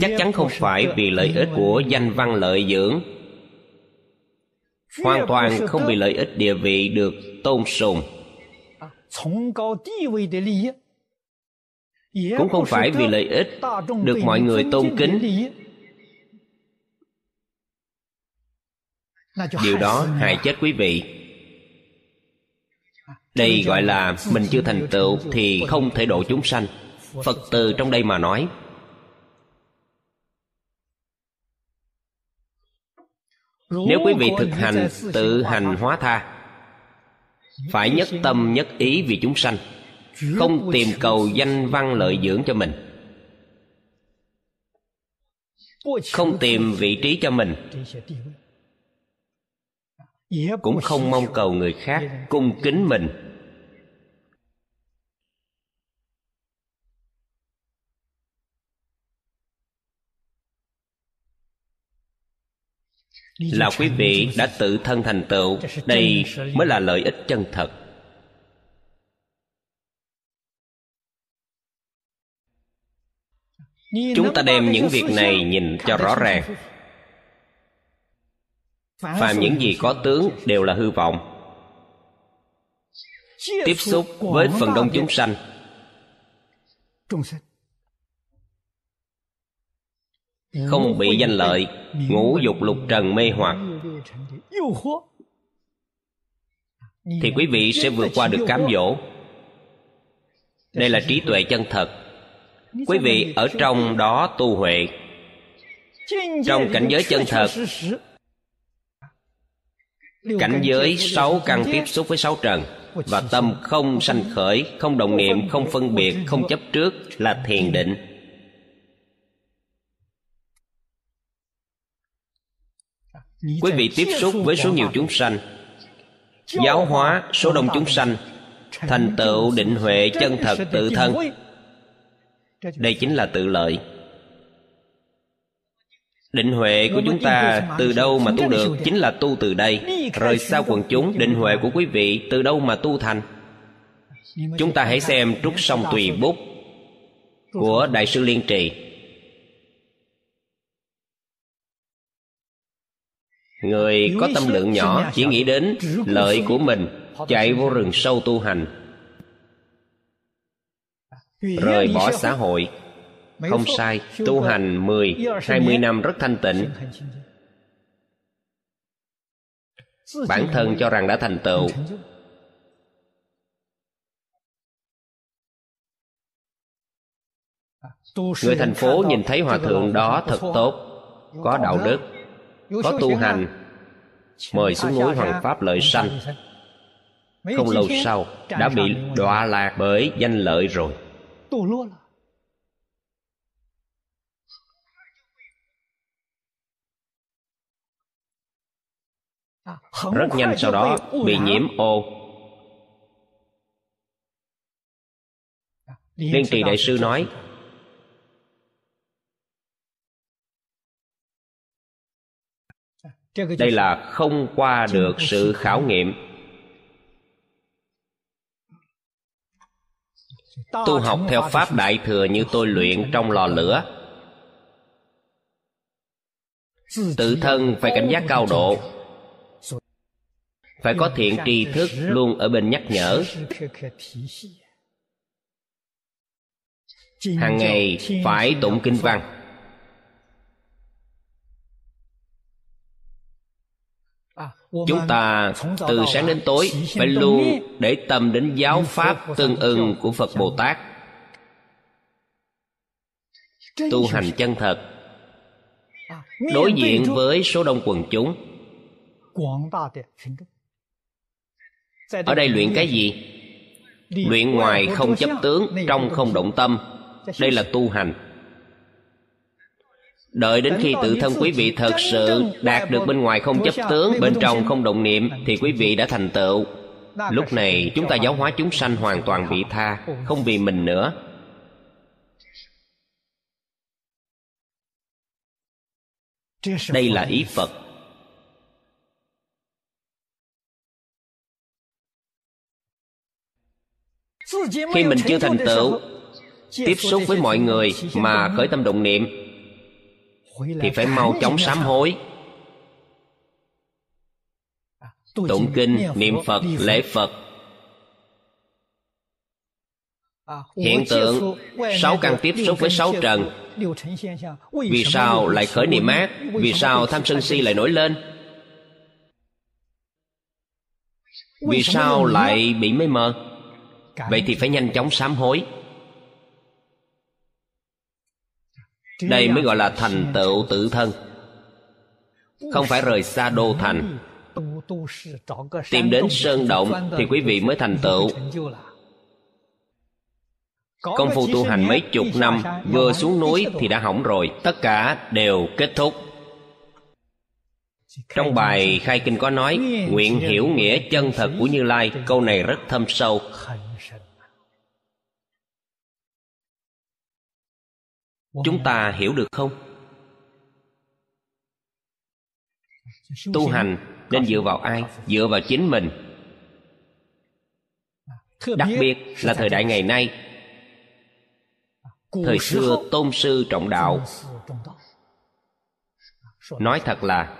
Chắc chắn không phải vì lợi ích của danh văn lợi dưỡng. Hoàn toàn không vì lợi ích địa vị được tôn sùng. Cũng không phải vì lợi ích được mọi người tôn kính. điều đó hại chết quý vị. Đây gọi là mình chưa thành tựu thì không thể độ chúng sanh. Phật từ trong đây mà nói nếu quý vị thực hành tự hành hóa tha phải nhất tâm nhất ý vì chúng sanh không tìm cầu danh văn lợi dưỡng cho mình. Không tìm vị trí cho mình. cũng không mong cầu người khác cung kính mình là quý vị đã tự thân thành tựu đây mới là lợi ích chân thật. Chúng ta đem những việc này nhìn cho rõ ràng. phàm những gì có tướng đều là hư vọng. Tiếp xúc với phần đông chúng sanh không bị danh lợi ngũ dục lục trần mê hoặc. thì quý vị sẽ vượt qua được cám dỗ. Đây là trí tuệ chân thật. Quý vị ở trong đó tu huệ. Trong cảnh giới chân thật. cảnh giới sáu căn tiếp xúc với sáu trần và tâm không sanh khởi không động niệm không phân biệt không chấp trước là thiền định quý vị tiếp xúc với số nhiều chúng sanh. Giáo hóa số đông chúng sanh thành tựu định huệ chân thật tự thân. đây chính là tự lợi. Định huệ của chúng ta từ đâu mà tu được? chính là tu từ đây. Rời xa quần chúng định huệ của quý vị từ đâu mà tu thành? Chúng ta hãy xem trúc sông tùy bút của đại sư liên trì người có tâm lượng nhỏ chỉ nghĩ đến lợi của mình chạy vô rừng sâu tu hành. Rời bỏ xã hội không sai tu hành mười hai mươi năm rất thanh tịnh. Bản thân cho rằng đã thành tựu. người thành phố nhìn thấy hòa thượng đó thật tốt có đạo đức có tu hành mời xuống núi hoàng pháp lợi sanh. không lâu sau đã bị đọa lạc bởi danh lợi rồi. Rất nhanh sau đó bị nhiễm ô. Liên trì đại sư nói đây là không qua được sự khảo nghiệm. Tu học theo pháp đại thừa như tôi luyện trong lò lửa. Tự thân phải cảnh giác cao độ. phải có thiện tri thức luôn ở bên nhắc nhở. hàng ngày phải tụng kinh văn chúng ta từ sáng đến tối phải luôn để tâm đến giáo pháp tương ưng của phật bồ tát. Tu hành chân thật. Đối diện với số đông quần chúng. Ở đây luyện cái gì? Luyện ngoài không chấp tướng trong không động tâm. Đây là tu hành đợi đến khi tự thân quý vị thật sự đạt được bên ngoài không chấp tướng bên trong không động niệm thì quý vị đã thành tựu. lúc này chúng ta giáo hóa chúng sanh hoàn toàn vị tha không vì mình nữa. Đây là ý phật. Khi mình chưa thành tựu tiếp xúc với mọi người mà khởi tâm động niệm thì phải mau chóng sám hối. Tụng kinh niệm phật lễ phật. Hiện tượng sáu căn tiếp xúc với sáu trần. Vì sao lại khởi niệm ác? vì sao tham sân si lại nổi lên? Vì sao lại bị mê mờ? Vậy thì phải nhanh chóng sám hối đây mới gọi là thành tựu tự thân. Không phải rời xa đô thành. Tìm đến sơn động thì quý vị mới thành tựu. Công phu tu hành mấy chục năm, vừa xuống núi thì đã hỏng rồi, tất cả đều kết thúc. Trong bài khai kinh có nói, nguyện hiểu nghĩa chân thật của như lai, câu này rất thâm sâu. Chúng ta hiểu được không? Tu hành nên dựa vào ai? dựa vào chính mình. Đặc biệt là thời đại ngày nay. Thời xưa tôn sư trọng đạo. Nói thật là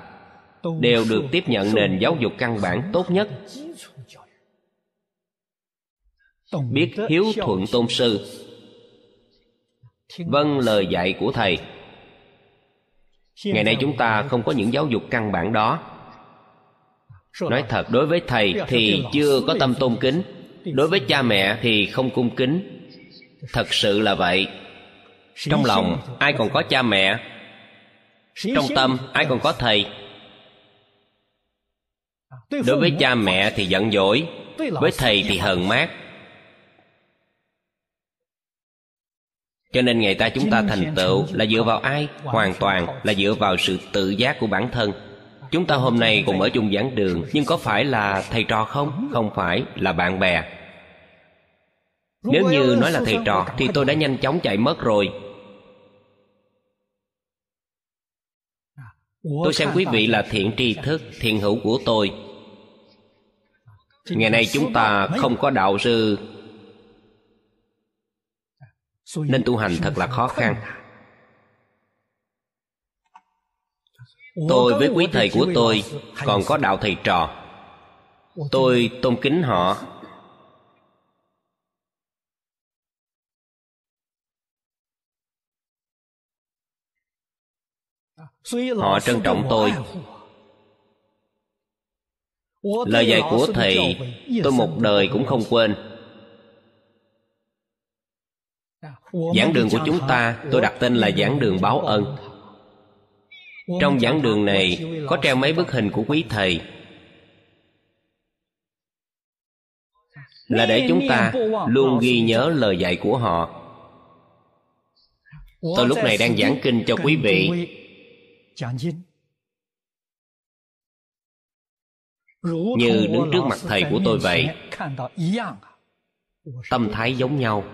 đều được tiếp nhận nền giáo dục căn bản tốt nhất. biết hiếu thuận tôn sư vâng lời dạy của thầy. Ngày nay chúng ta không có những giáo dục căn bản đó. Nói thật đối với thầy thì chưa có tâm tôn kính. đối với cha mẹ thì không cung kính. Thật sự là vậy. trong lòng ai còn có cha mẹ? Trong tâm ai còn có thầy? Đối với cha mẹ thì giận dỗi. Với thầy thì hờn mát cho nên ngày ta chúng ta thành tựu là dựa vào ai? Hoàn toàn là dựa vào sự tự giác của bản thân. Chúng ta hôm nay cùng ở chung giảng đường, nhưng có phải là thầy trò không? Không phải, là bạn bè. Nếu như nói là thầy trò thì tôi đã nhanh chóng chạy mất rồi. Tôi xem quý vị là thiện tri thức, thiện hữu của tôi. Ngày nay chúng ta không có đạo sư nên tu hành thật là khó khăn. Tôi với quý thầy của tôi còn có đạo thầy trò. Tôi tôn kính họ. Họ trân trọng tôi. Lời dạy của thầy tôi một đời cũng không quên giảng đường của chúng ta, tôi đặt tên là giảng đường báo ân trong giảng đường này, có treo mấy bức hình của quý thầy. Là để chúng ta luôn ghi nhớ lời dạy của họ. Tôi lúc này đang giảng kinh cho quý vị. Như đứng trước mặt thầy của tôi vậy, tâm thái giống nhau.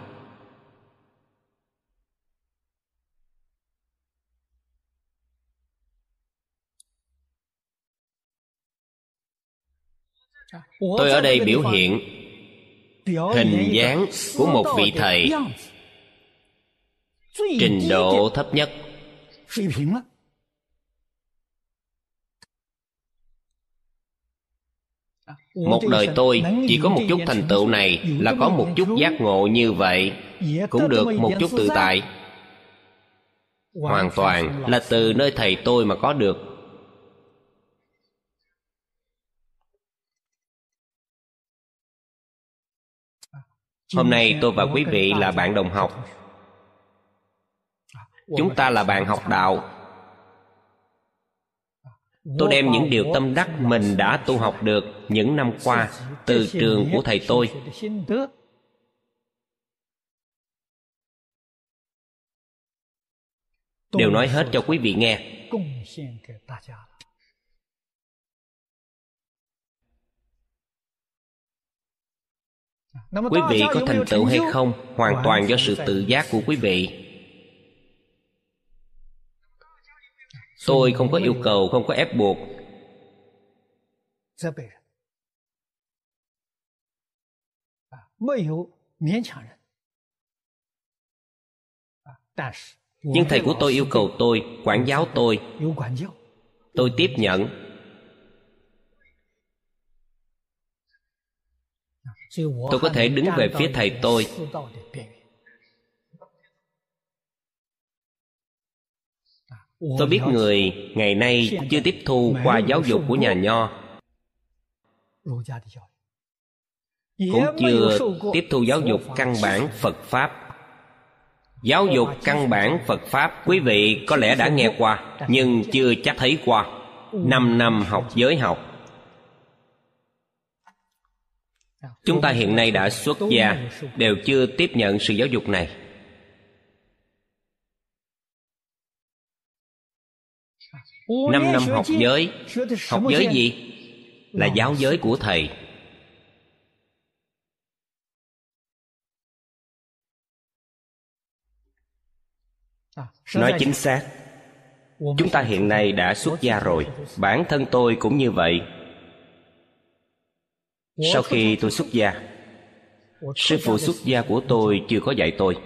Tôi ở đây biểu hiện hình dáng của một vị thầy trình độ thấp nhất. Một đời tôi chỉ có một chút thành tựu này là có một chút giác ngộ như vậy cũng được một chút tự tại. Hoàn toàn là từ nơi thầy tôi mà có được hôm nay tôi và quý vị là bạn đồng học. Chúng ta là bạn học đạo. Tôi đem những điều tâm đắc mình đã tu học được những năm qua từ trường của thầy tôi. Đều nói hết cho quý vị nghe. Quý vị có thành tựu hay không hoàn toàn do sự tự giác của quý vị. Tôi không có yêu cầu không có ép buộc. Nhưng thầy của tôi yêu cầu tôi quản giáo tôi. Tôi tiếp nhận tôi có thể đứng về phía thầy tôi. tôi biết người ngày nay chưa tiếp thu qua giáo dục của nhà nho. Cũng chưa tiếp thu giáo dục căn bản phật. Pháp. Giáo dục căn bản phật. Pháp quý vị có lẽ đã nghe qua nhưng chưa chắc thấy qua. Năm năm học giới học chúng ta hiện nay đã xuất gia, đều chưa tiếp nhận sự giáo dục này. Năm năm học giới học giới gì? Là giáo giới của thầy. Nói chính xác, chúng ta hiện nay đã xuất gia rồi. Bản thân tôi cũng như vậy sau khi tôi xuất gia sư phụ xuất gia của tôi chưa có dạy tôi.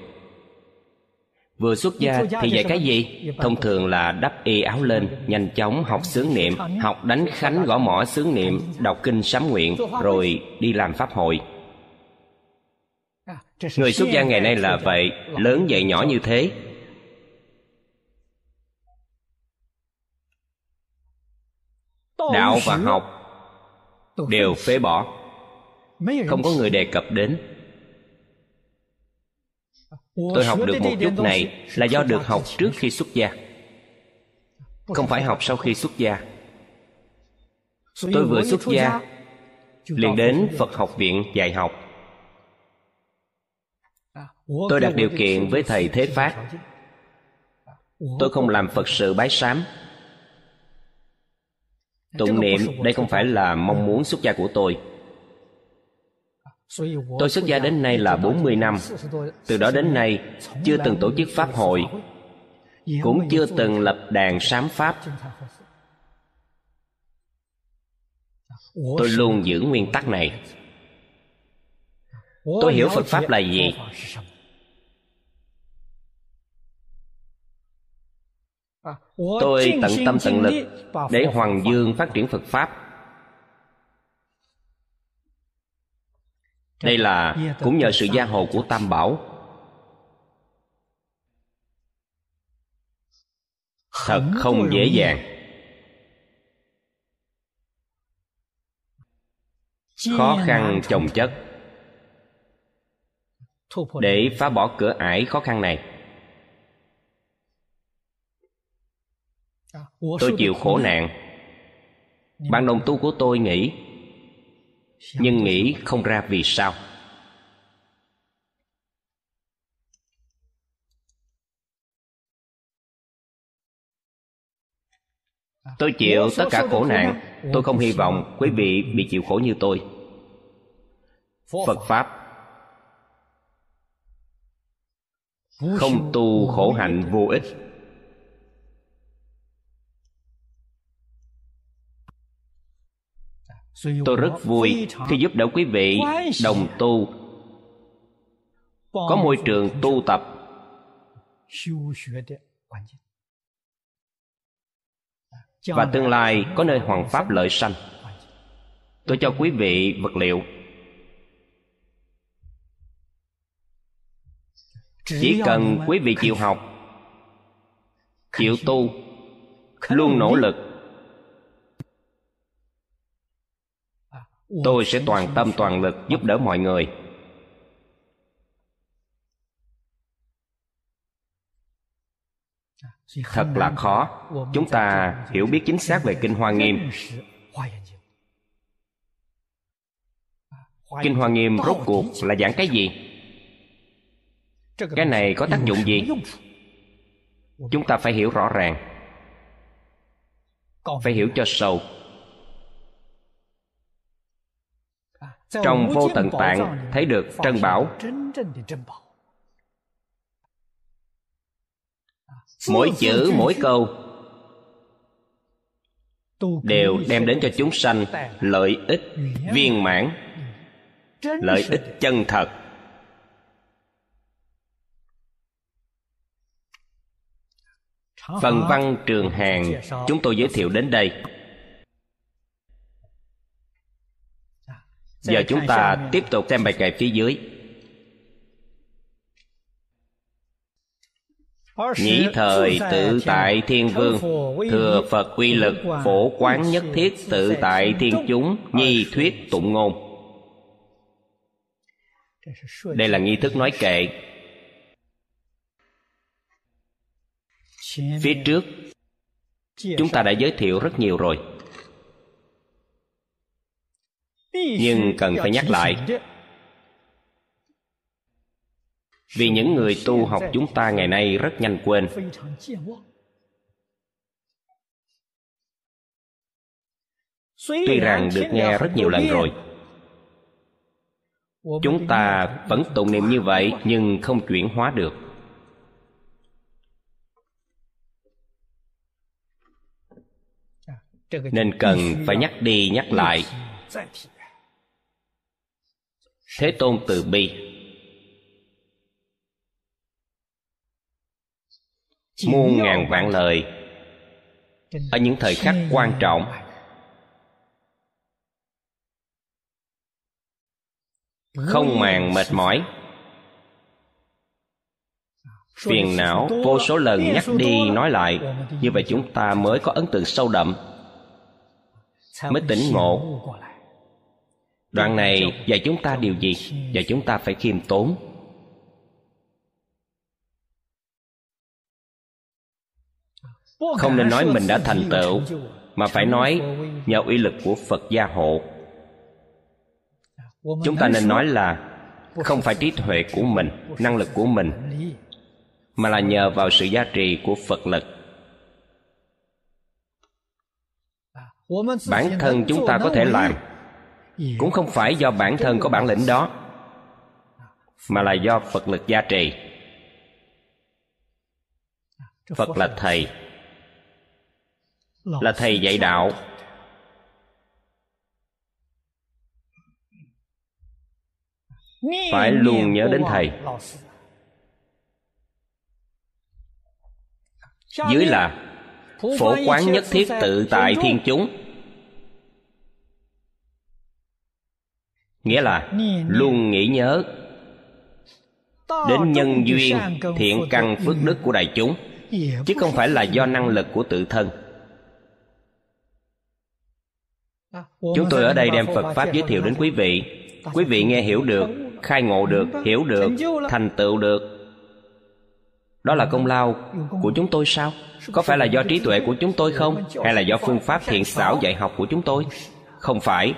Vừa xuất gia thì dạy cái gì? thông thường là đắp y áo lên nhanh chóng học sướng niệm học đánh khánh gõ mỏ sướng niệm đọc kinh sám nguyện rồi đi làm pháp hội. Người xuất gia ngày nay là vậy lớn dạy nhỏ như thế. Đạo và học đều phế bỏ không có người đề cập đến. Tôi học được một chút này là do được học trước khi xuất gia. Không phải học sau khi xuất gia. Tôi vừa xuất gia liền đến phật học viện dạy học. Tôi đặt điều kiện với thầy thế phát. tôi không làm phật sự bái sám. Tụng niệm đây không phải là mong muốn xuất gia của tôi Tôi xuất gia đến nay là 40 năm. Từ đó đến nay, Chưa từng tổ chức Pháp hội. Cũng chưa từng lập đàn sám Pháp. Tôi luôn giữ nguyên tắc này. Tôi hiểu Phật Pháp là gì. Tôi tận tâm tận lực Để Hoàng Dương phát triển Phật Pháp. Đây là cũng nhờ sự gia hộ của tam bảo. Thật không dễ dàng. Khó khăn chồng chất. Để phá bỏ cửa ải khó khăn này. Tôi chịu khổ nạn. Bạn đồng tu của tôi nghĩ nhưng nghĩ không ra vì sao. Tôi chịu tất cả khổ nạn. tôi không hy vọng quý vị bị chịu khổ như tôi. Phật pháp không tu khổ hạnh vô ích tôi rất vui khi giúp đỡ quý vị đồng tu. Có môi trường tu tập. Và tương lai có nơi hoàng pháp lợi sanh. Tôi cho quý vị vật liệu. Chỉ cần quý vị chịu học, chịu tu, luôn nỗ lực. Tôi sẽ toàn tâm toàn lực giúp đỡ mọi người. Thật là khó. chúng ta hiểu biết chính xác về kinh hoa nghiêm. kinh hoa nghiêm rốt cuộc là giảng cái gì? Cái này có tác dụng gì? chúng ta phải hiểu rõ ràng. Phải hiểu cho sâu trong vô tận tạng thấy được trân bảo. Mỗi chữ mỗi câu đều đem đến cho chúng sanh lợi ích viên mãn lợi ích chân thật. Phần văn trường hàng chúng tôi giới thiệu đến đây giờ chúng ta tiếp tục xem bài kệ phía dưới. Nhĩ thời tự tại thiên vương Thừa Phật quy lực Phổ quán nhất thiết tự tại thiên chúng Nhi thuyết tụng ngôn. Đây là nghi thức nói kệ. Phía trước chúng ta đã giới thiệu rất nhiều rồi nhưng cần phải nhắc lại. vì những người tu học chúng ta ngày nay rất nhanh quên. tuy rằng được nghe rất nhiều lần rồi. Chúng ta vẫn tụng niệm như vậy nhưng không chuyển hóa được. Nên cần phải nhắc đi nhắc lại thế tôn từ bi. Muôn ngàn vạn lời. Ở những thời khắc quan trọng. Không màng mệt mỏi. Phiền não vô số lần nhắc đi nói lại. như vậy chúng ta mới có ấn tượng sâu đậm. Mới tỉnh ngộ đoạn này dạy chúng ta điều gì dạy chúng ta phải khiêm tốn? Không nên nói mình đã thành tựu, mà phải nói nhờ uy lực của phật gia hộ. Chúng ta nên nói là không phải trí tuệ của mình, năng lực của mình, mà là nhờ vào sự gia trì của phật lực. Bản thân chúng ta có thể làm cũng không phải do bản thân có bản lĩnh đó, mà là do phật lực gia trì. Phật là thầy là thầy dạy đạo. Phải luôn nhớ đến thầy. Dưới là phổ quán nhất thiết tự tại thiên chúng. Nghĩa là luôn nghĩ nhớ đến nhân duyên thiện căn phước đức của đại chúng, chứ không phải là do năng lực của tự thân. Chúng tôi ở đây đem phật pháp giới thiệu đến quý vị. Quý vị nghe hiểu được, khai ngộ được, hiểu được, thành tựu được. Đó là công lao của chúng tôi sao? Có phải là do trí tuệ của chúng tôi không? Hay là do phương pháp thiện xảo dạy học của chúng tôi? Không phải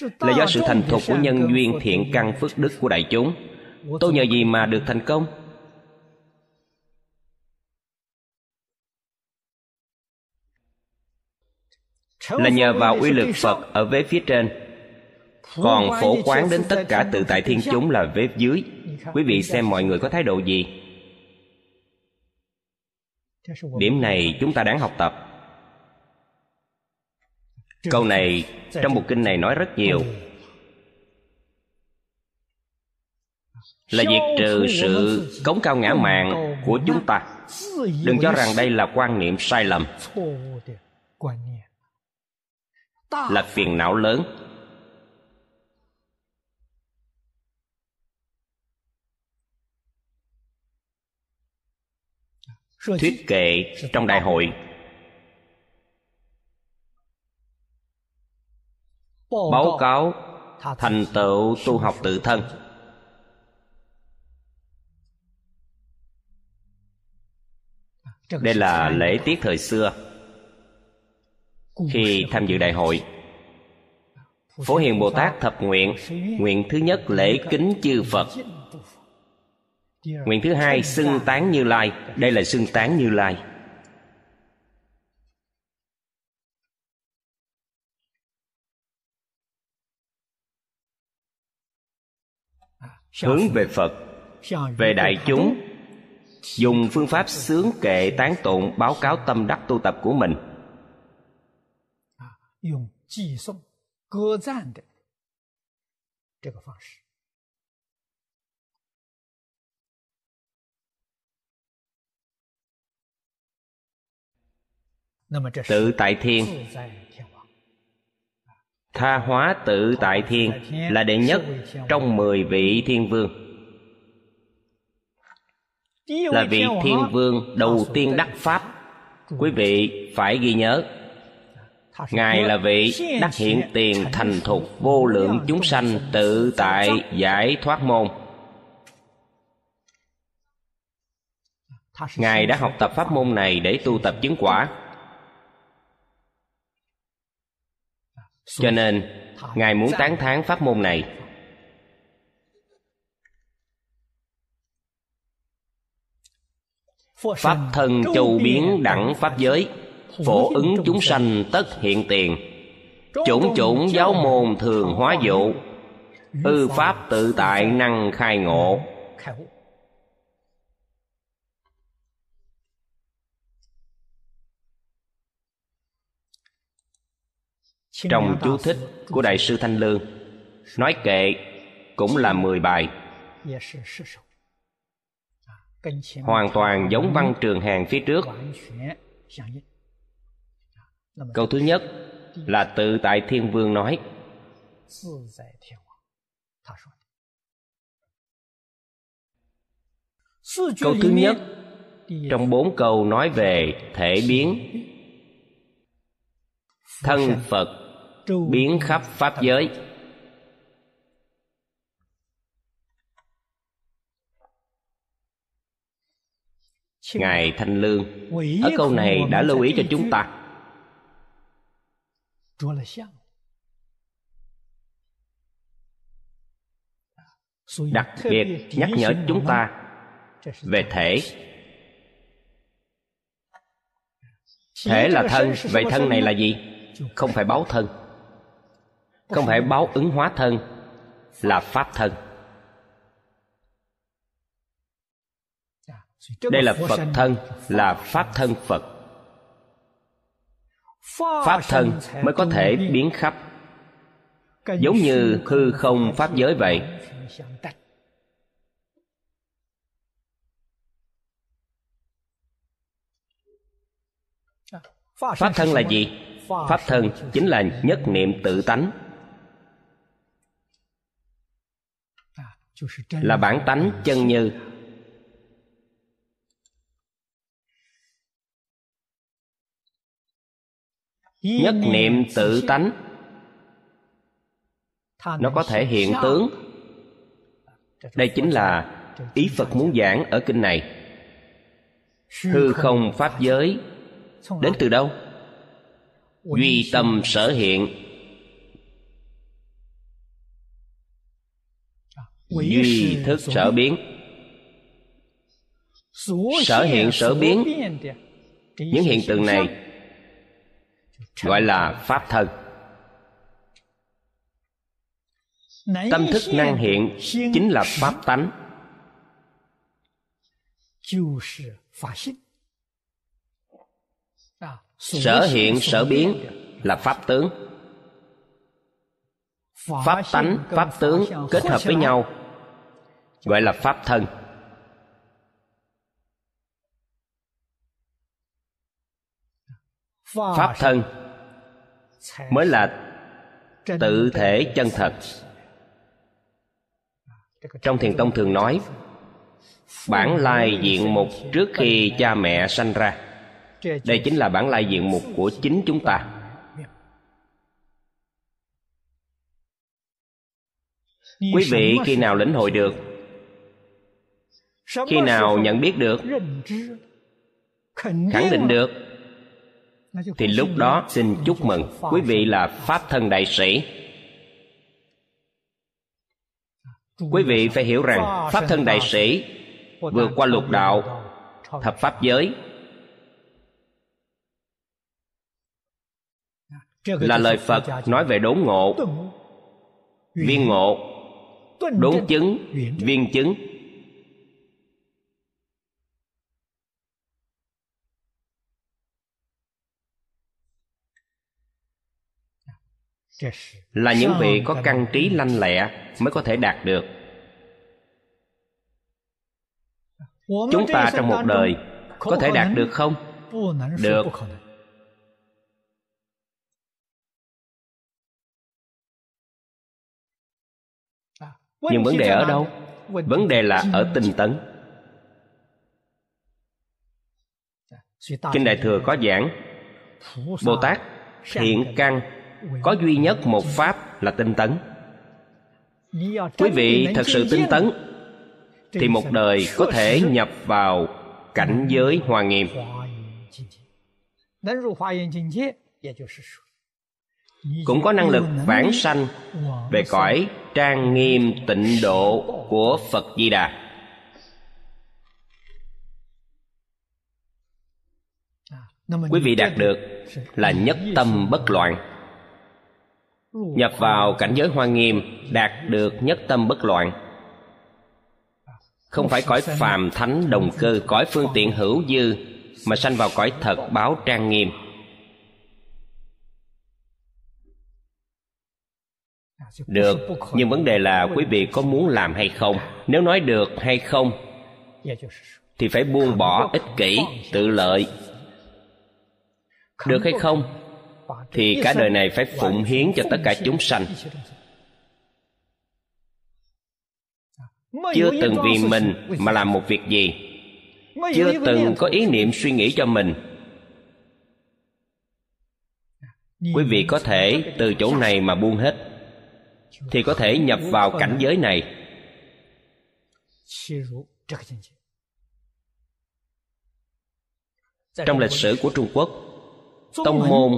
là do sự thành thục của nhân duyên thiện căn phước đức của đại chúng. Tôi nhờ gì mà được thành công? Là nhờ vào uy lực phật ở vế phía trên. Còn phổ quán đến tất cả tự tại thiên chúng là vế dưới. Quý vị xem mọi người có thái độ gì? Điểm này chúng ta đáng học tập câu này trong bộ kinh này nói rất nhiều. Là diệt trừ sự cống cao ngã mạn của chúng ta. Đừng cho rằng đây là quan niệm sai lầm. Là phiền não lớn. Thuyết kệ trong đại hội. Báo cáo thành tựu tu học tự thân. Đây là lễ tiết thời xưa. Khi tham dự đại hội phổ hiền bồ tát thập nguyện nguyện thứ nhất lễ kính chư phật. Nguyện thứ hai xưng tán như lai. Đây là xưng tán như lai hướng về phật về đại chúng. dùng phương pháp sướng kệ tán tụng báo cáo tâm đắc tu tập của mình. Tự tại thiên tha hóa tự tại thiên là đệ nhất trong mười vị thiên vương. Là vị thiên vương đầu tiên đắc pháp. Quý vị phải ghi nhớ, ngài là vị đắc hiện tiền thành thục vô lượng chúng sanh tự tại giải thoát môn. Ngài đã học tập pháp môn này để tu tập chứng quả. Cho nên ngài muốn tán thán pháp môn này. Pháp thân châu biến đẳng pháp giới phổ ứng chúng sanh. tất hiện tiền. Chủng chủng giáo môn thường hóa dụ. Ư pháp tự tại năng khai ngộ trong chú thích của đại sư thanh lương nói kệ cũng là mười bài. Hoàn toàn giống văn trường hàng phía trước. Câu thứ nhất là tự tại thiên vương nói câu thứ nhất trong bốn câu nói về thể biến thân phật biến khắp pháp giới. Ngài thanh lương ở câu này đã lưu ý cho chúng ta. Đặc biệt nhắc nhở chúng ta về thể. thể là thân vậy thân này là gì? không phải báo thân không phải báo ứng hóa thân là pháp thân. Đây là phật thân, là pháp thân phật. Pháp thân mới có thể biến khắp. Giống như hư không pháp giới vậy. Pháp thân là gì? Pháp thân chính là nhất niệm tự tánh. Là bản tánh chân như. nhất niệm tự tánh. Nó có thể hiện tướng. Đây chính là ý phật muốn giảng ở kinh này. Hư không pháp giới. đến từ đâu? duy tâm sở hiện duy thức sở biến. Sở hiện sở biến. những hiện tượng này gọi là pháp thân. Tâm thức năng hiện chính là pháp tánh. Sở hiện sở biến là pháp tướng. Pháp tánh pháp tướng kết hợp với nhau gọi là pháp thân. Pháp thân mới là tự thể chân thật. trong thiền tông thường nói bản lai diện mục trước khi cha mẹ sanh ra. Đây chính là bản lai diện mục của chính chúng ta. Quý vị khi nào lĩnh hội được khi nào nhận biết được khẳng định được thì lúc đó xin chúc mừng. Quý vị là pháp thân đại sĩ. Quý vị phải hiểu rằng pháp thân đại sĩ vượt qua lục đạo thập pháp giới. Là lời phật nói về đốn ngộ viên ngộ đốn chứng viên chứng là những vị có căn trí lanh lẹ mới có thể đạt được. Chúng ta trong một đời có thể đạt được không? Được. nhưng vấn đề ở đâu? Vấn đề là ở tinh tấn. Kinh đại thừa có giảng bồ tát thiện căn có duy nhất một pháp là tinh tấn. Quý vị thật sự tinh tấn, thì một đời có thể nhập vào cảnh giới hòa nghiêm. Cũng có năng lực vãng sanh về cõi trang nghiêm tịnh độ của phật di đà. Quý vị đạt được là nhất tâm bất loạn nhập vào cảnh giới hoa nghiêm, đạt được nhất tâm bất loạn. Không phải cõi phàm thánh đồng cơ, cõi phương tiện hữu dư, mà sanh vào cõi thật báo trang nghiêm. Được, nhưng vấn đề là quý vị có muốn làm hay không? Nếu nói được hay không, thì phải buông bỏ ích kỷ, tự lợi. Được hay không? Thì cả đời này phải phụng hiến cho tất cả chúng sanh. Chưa từng vì mình mà làm một việc gì. Chưa từng có ý niệm suy nghĩ cho mình. Quý vị có thể từ chỗ này mà buông hết, thì có thể nhập vào cảnh giới này. Trong lịch sử của trung quốc, tông môn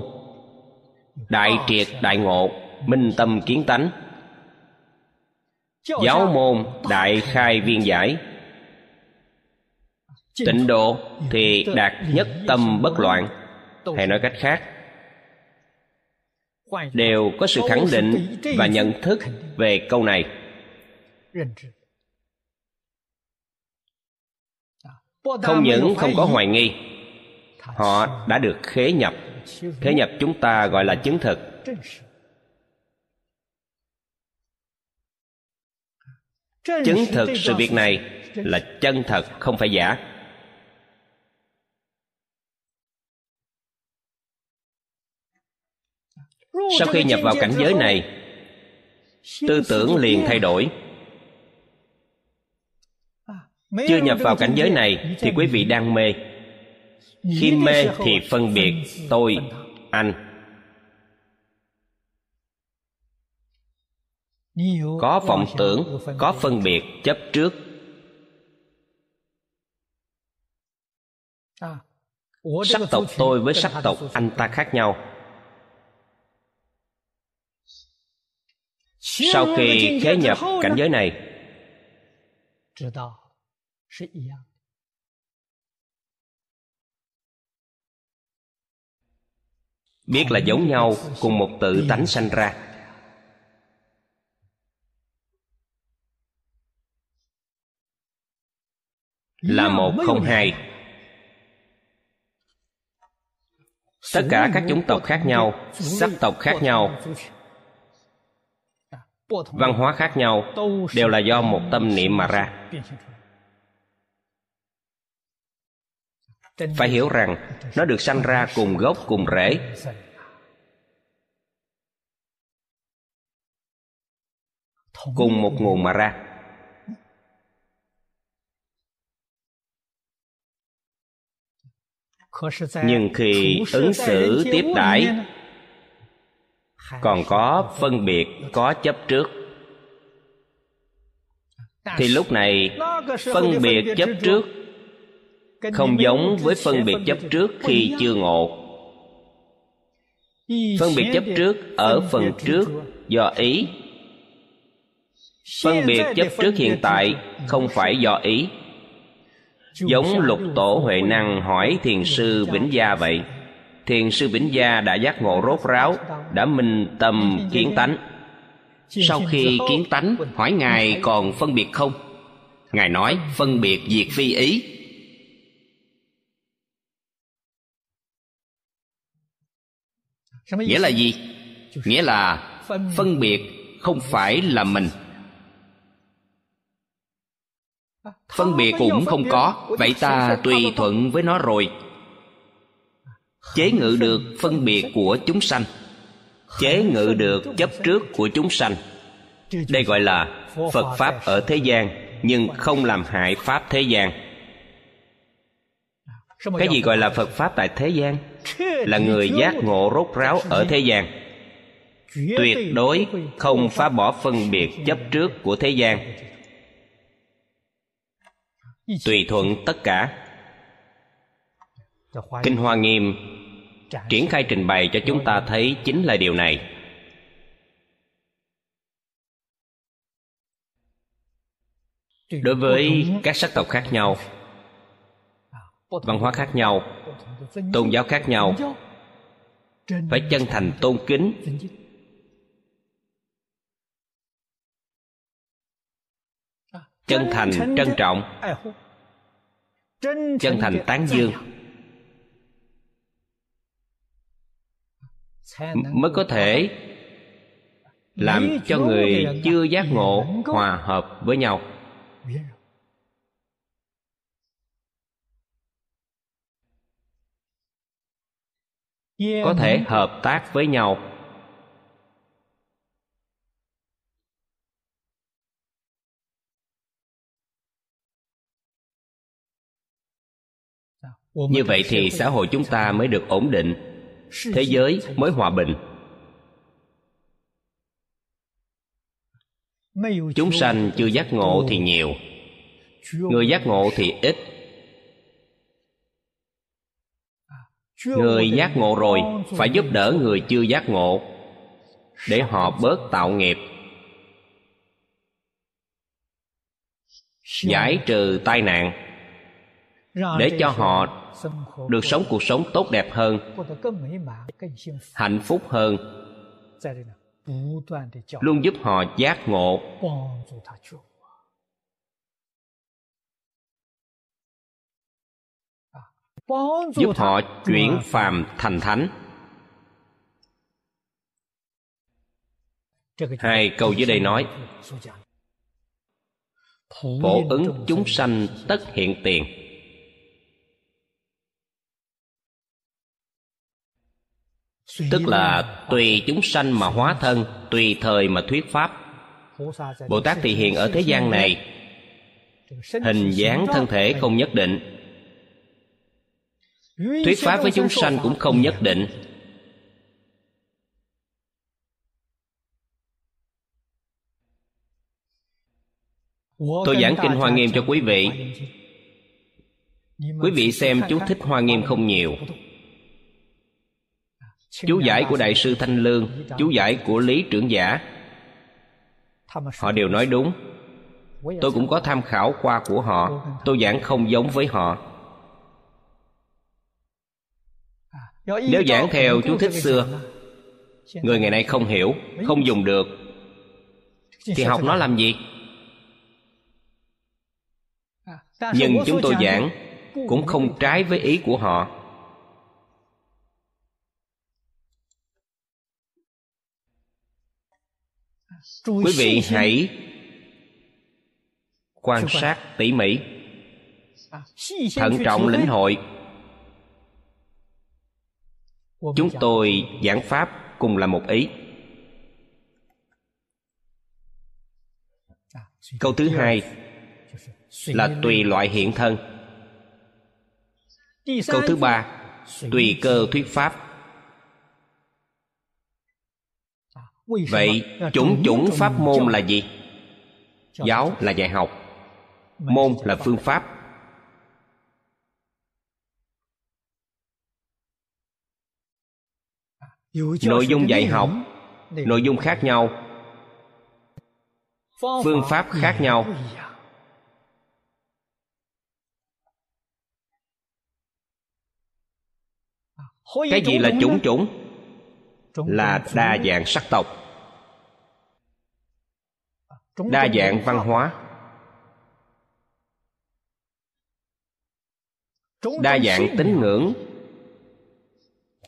đại triệt đại ngộ minh tâm kiến tánh. Giáo môn đại khai viên giải. Tịnh độ thì đạt nhất tâm bất loạn. Hay nói cách khác. Đều có sự khẳng định và nhận thức về câu này. Không những không có hoài nghi họ đã được khế nhập thế nhập chúng ta gọi là chứng thực. Chứng thực sự việc này là chân thật, không phải giả. Sau khi nhập vào cảnh giới này, tư tưởng liền thay đổi. Chưa nhập vào cảnh giới này thì quý vị đang mê khi mê thì phân biệt tôi anh. Có vọng tưởng có phân biệt chấp trước. Sắc tộc tôi với sắc tộc anh ta khác nhau. Sau khi khế nhập cảnh giới này biết là giống nhau cùng một tự tánh sanh ra. Là một không hai. tất cả các chủng tộc khác nhau sắc tộc khác nhau văn hóa khác nhau đều là do một tâm niệm mà ra phải hiểu rằng nó được sanh ra cùng gốc cùng rễ. cùng một nguồn mà ra. Nhưng khi ứng xử tiếp đãi còn có phân biệt có chấp trước. Thì lúc này phân biệt chấp trước không giống với phân biệt chấp trước khi chưa ngộ. Phân biệt chấp trước ở phần trước do ý. Phân biệt chấp trước hiện tại không phải do ý. Giống lục tổ huệ năng hỏi thiền sư vĩnh gia vậy. thiền sư vĩnh gia đã giác ngộ rốt ráo đã minh tâm kiến tánh. Sau khi kiến tánh hỏi ngài còn phân biệt không? Ngài nói phân biệt diệt phi ý nghĩa là gì? Nghĩa là phân biệt. không phải là mình. Phân biệt cũng không có. Vậy ta tùy thuận với nó rồi. Chế ngự được phân biệt của chúng sanh. Chế ngự được chấp trước của chúng sanh. Đây gọi là phật pháp ở thế gian nhưng không làm hại pháp thế gian. Cái gì gọi là phật pháp tại thế gian là người giác ngộ rốt ráo ở thế gian. Tuyệt đối không phá bỏ phân biệt chấp trước của thế gian. Tùy thuận tất cả. Kinh hoa nghiêm triển khai trình bày cho chúng ta thấy chính là điều này. Đối với các sắc tộc khác nhau văn hóa khác nhau, tôn giáo khác nhau, phải chân thành tôn kính. Chân thành trân trọng, chân thành tán dương mới có thể làm cho người chưa giác ngộ hòa hợp với nhau. Có thể hợp tác với nhau. Như vậy thì xã hội chúng ta mới được ổn định. Thế giới mới hòa bình. Chúng sanh chưa giác ngộ thì nhiều. Người giác ngộ thì ít người giác ngộ rồi, phải giúp đỡ người chưa giác ngộ, để họ bớt tạo nghiệp. Giải trừ tai nạn, để cho họ được sống cuộc sống tốt đẹp hơn, hạnh phúc hơn, luôn giúp họ giác ngộ. Giúp họ chuyển phàm thành thánh. Hai câu dưới đây nói. phổ ứng chúng sanh tất hiện tiền. Tức là tùy chúng sanh mà hóa thân tùy thời mà thuyết pháp. Bồ tát thì hiện ở thế gian này. hình dáng thân thể không nhất định thuyết pháp với chúng sanh cũng không nhất định. Tôi giảng kinh hoa nghiêm cho quý vị. Quý vị xem chú thích hoa nghiêm không nhiều. Chú giải của đại sư thanh lương, chú giải của lý trưởng giả. Họ đều nói đúng. Tôi cũng có tham khảo qua của họ. Tôi giảng không giống với họ. Nếu giảng theo chú thích xưa người ngày nay không hiểu không dùng được thì học nó làm gì? Nhưng chúng tôi giảng cũng không trái với ý của họ. Quý vị hãy quan sát tỉ mỉ thận trọng lĩnh hội chúng tôi giảng pháp cùng là một ý. Câu thứ hai là tùy loại hiện thân. Câu thứ ba tùy cơ thuyết pháp. Vậy chủng chủng pháp môn là gì? Giáo là dạy học. Môn là phương pháp nội dung dạy học. nội dung khác nhau. Phương pháp khác nhau. Cái gì là chủng chủng? Là đa dạng sắc tộc. Đa dạng văn hóa. Đa dạng tín ngưỡng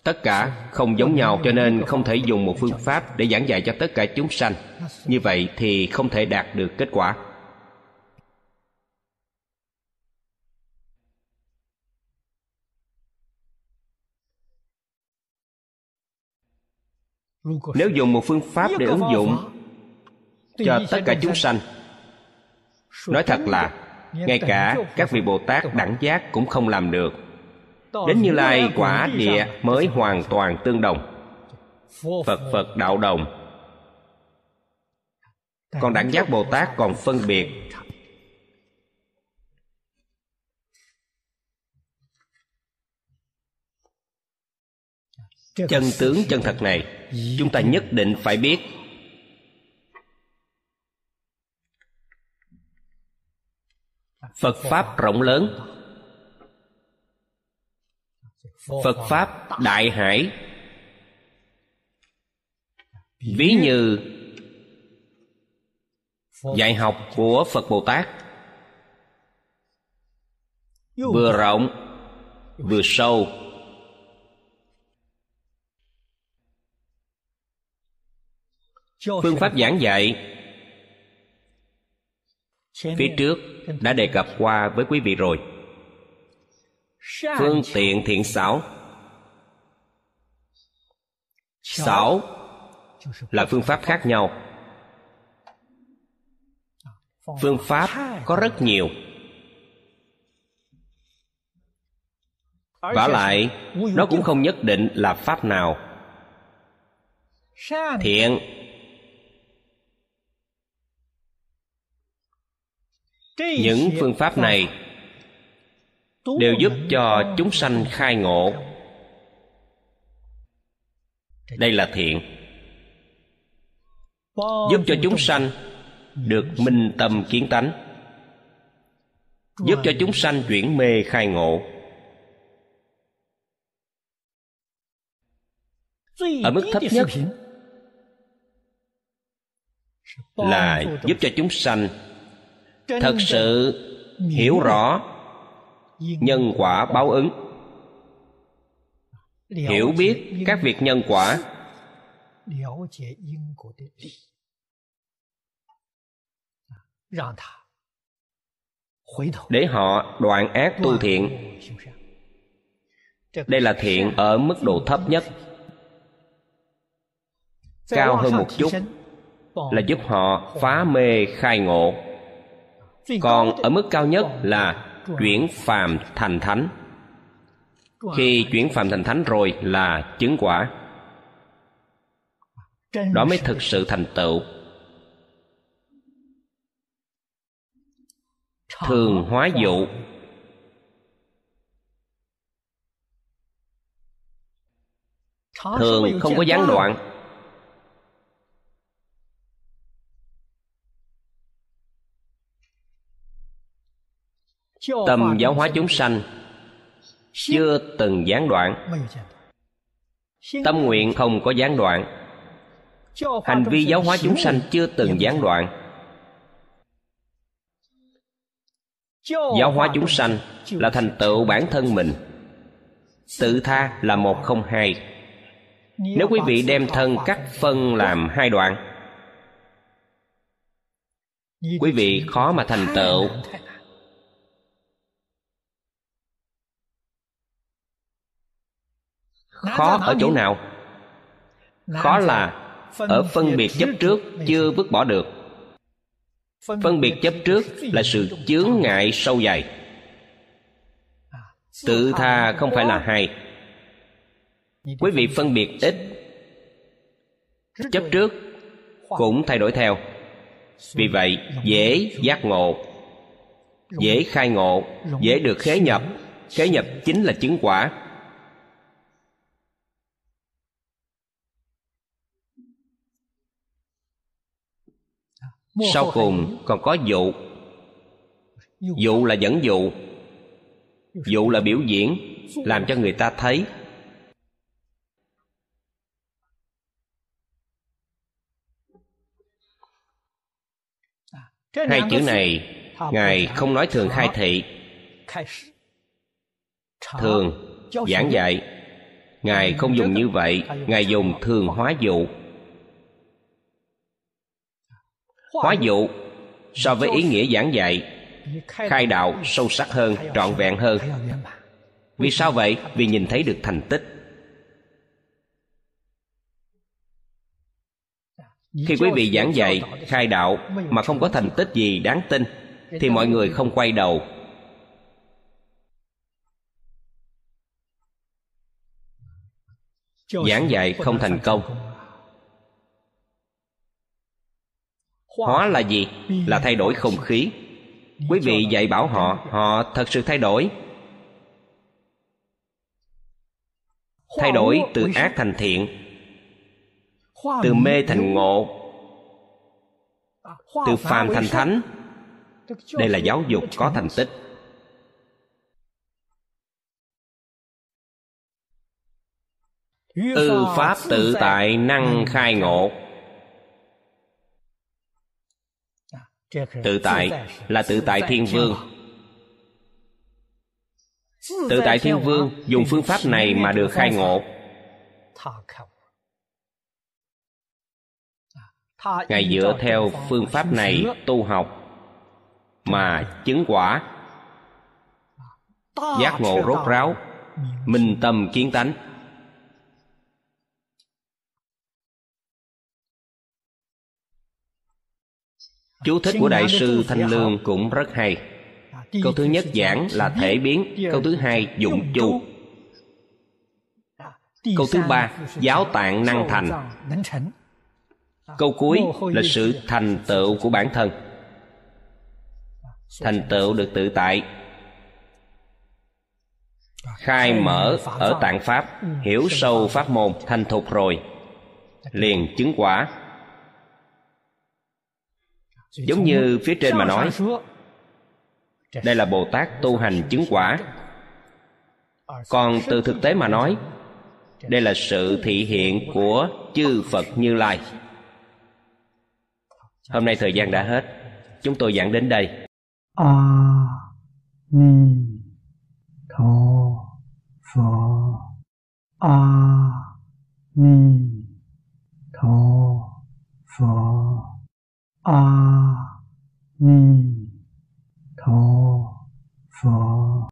tất cả không giống nhau, cho nên không thể dùng một phương pháp để giảng dạy cho tất cả chúng sanh. Như vậy thì không thể đạt được kết quả. Nếu dùng một phương pháp để ứng dụng cho tất cả chúng sanh, nói thật là, ngay cả các vị bồ tát đẳng giác cũng không làm được đến như lai quả địa mới hoàn toàn tương đồng. Phật phật đạo đồng. Còn đẳng giác bồ tát còn phân biệt. Chân tướng chân thật này chúng ta nhất định phải biết. Phật pháp rộng lớn phật pháp đại hải ví như dạy học của phật bồ tát. Vừa rộng vừa sâu. Phương pháp giảng dạy phía trước đã đề cập qua với quý vị rồi phương tiện thiện xảo. xảo là phương pháp khác nhau. phương pháp có rất nhiều. vả lại nó cũng không nhất định là pháp nào. Thiện những phương pháp này đều giúp cho chúng sanh khai ngộ. Đây là thiện. Giúp cho chúng sanh được minh tâm kiến tánh. Giúp cho chúng sanh chuyển mê khai ngộ. Ở mức thấp nhất là giúp cho chúng sanh thật sự hiểu rõ nhân quả báo ứng. Hiểu biết các việc nhân quả. Để họ đoạn ác tu thiện. đây là thiện ở mức độ thấp nhất. cao hơn một chút là giúp họ phá mê khai ngộ. Còn ở mức cao nhất là chuyển phàm thành thánh. Khi chuyển phàm thành thánh rồi là chứng quả. Đó mới thực sự thành tựu. Thường hóa dụ. Thường không có gián đoạn tâm giáo hóa chúng sanh, chưa từng gián đoạn. Tâm nguyện không có gián đoạn. Hành vi giáo hóa chúng sanh chưa từng gián đoạn. Giáo hóa chúng sanh là thành tựu bản thân mình. Tự tha là một không hai. Nếu quý vị đem thân cắt phân làm hai đoạn, quý vị khó mà thành tựu. Khó ở chỗ nào? Khó là ở phân biệt chấp trước chưa vứt bỏ được. Phân biệt chấp trước là sự chướng ngại sâu dày tự tha không phải là hay quý vị phân biệt ít chấp trước cũng thay đổi theo. Vì vậy dễ giác ngộ dễ khai ngộ dễ được khế nhập. Khế nhập chính là chứng quả sau cùng còn có dụ. Dụ là dẫn dụ. Dụ là biểu diễn làm cho người ta thấy. Hai chữ này ngài không nói thường khai thị. thường giảng dạy. Ngài không dùng như vậy. ngài dùng thường hóa dụ hóa dụ, so với ý nghĩa giảng dạy, khai đạo sâu sắc hơn, trọn vẹn hơn. Vì sao vậy? Vì nhìn thấy được thành tích. Khi quý vị giảng dạy, khai đạo mà không có thành tích gì đáng tin, thì mọi người không quay đầu. Giảng dạy không thành công. Hóa là gì? Là thay đổi không khí. Quý vị dạy bảo họ họ thật sự thay đổi. Thay đổi từ ác thành thiện, từ mê thành ngộ, từ phàm thành thánh. Đây là giáo dục có thành tích. Ư pháp tự tại năng khai ngộ. Tự tại là tự tại thiên vương. Tự tại thiên vương dùng phương pháp này mà được khai ngộ. Ngài dựa theo phương pháp này tu học mà chứng quả. Giác ngộ rốt ráo, minh tâm kiến tánh. Chú thích của đại sư thanh lương cũng rất hay. Câu thứ nhất giảng là thể biến. câu thứ hai dụng chu. câu thứ ba giáo tạng năng thành. câu cuối là sự thành tựu của bản thân. Thành tựu được tự tại. Khai mở ở tạng pháp hiểu sâu pháp môn thành thục rồi. Liền chứng quả giống như phía trên mà nói đây là bồ tát tu hành chứng quả. Còn từ thực tế mà nói đây là sự thị hiện của chư phật như lai. Hôm nay thời gian đã hết. Chúng tôi giảng đến đây. A ni tho phở a ni tho phở a ni tho phở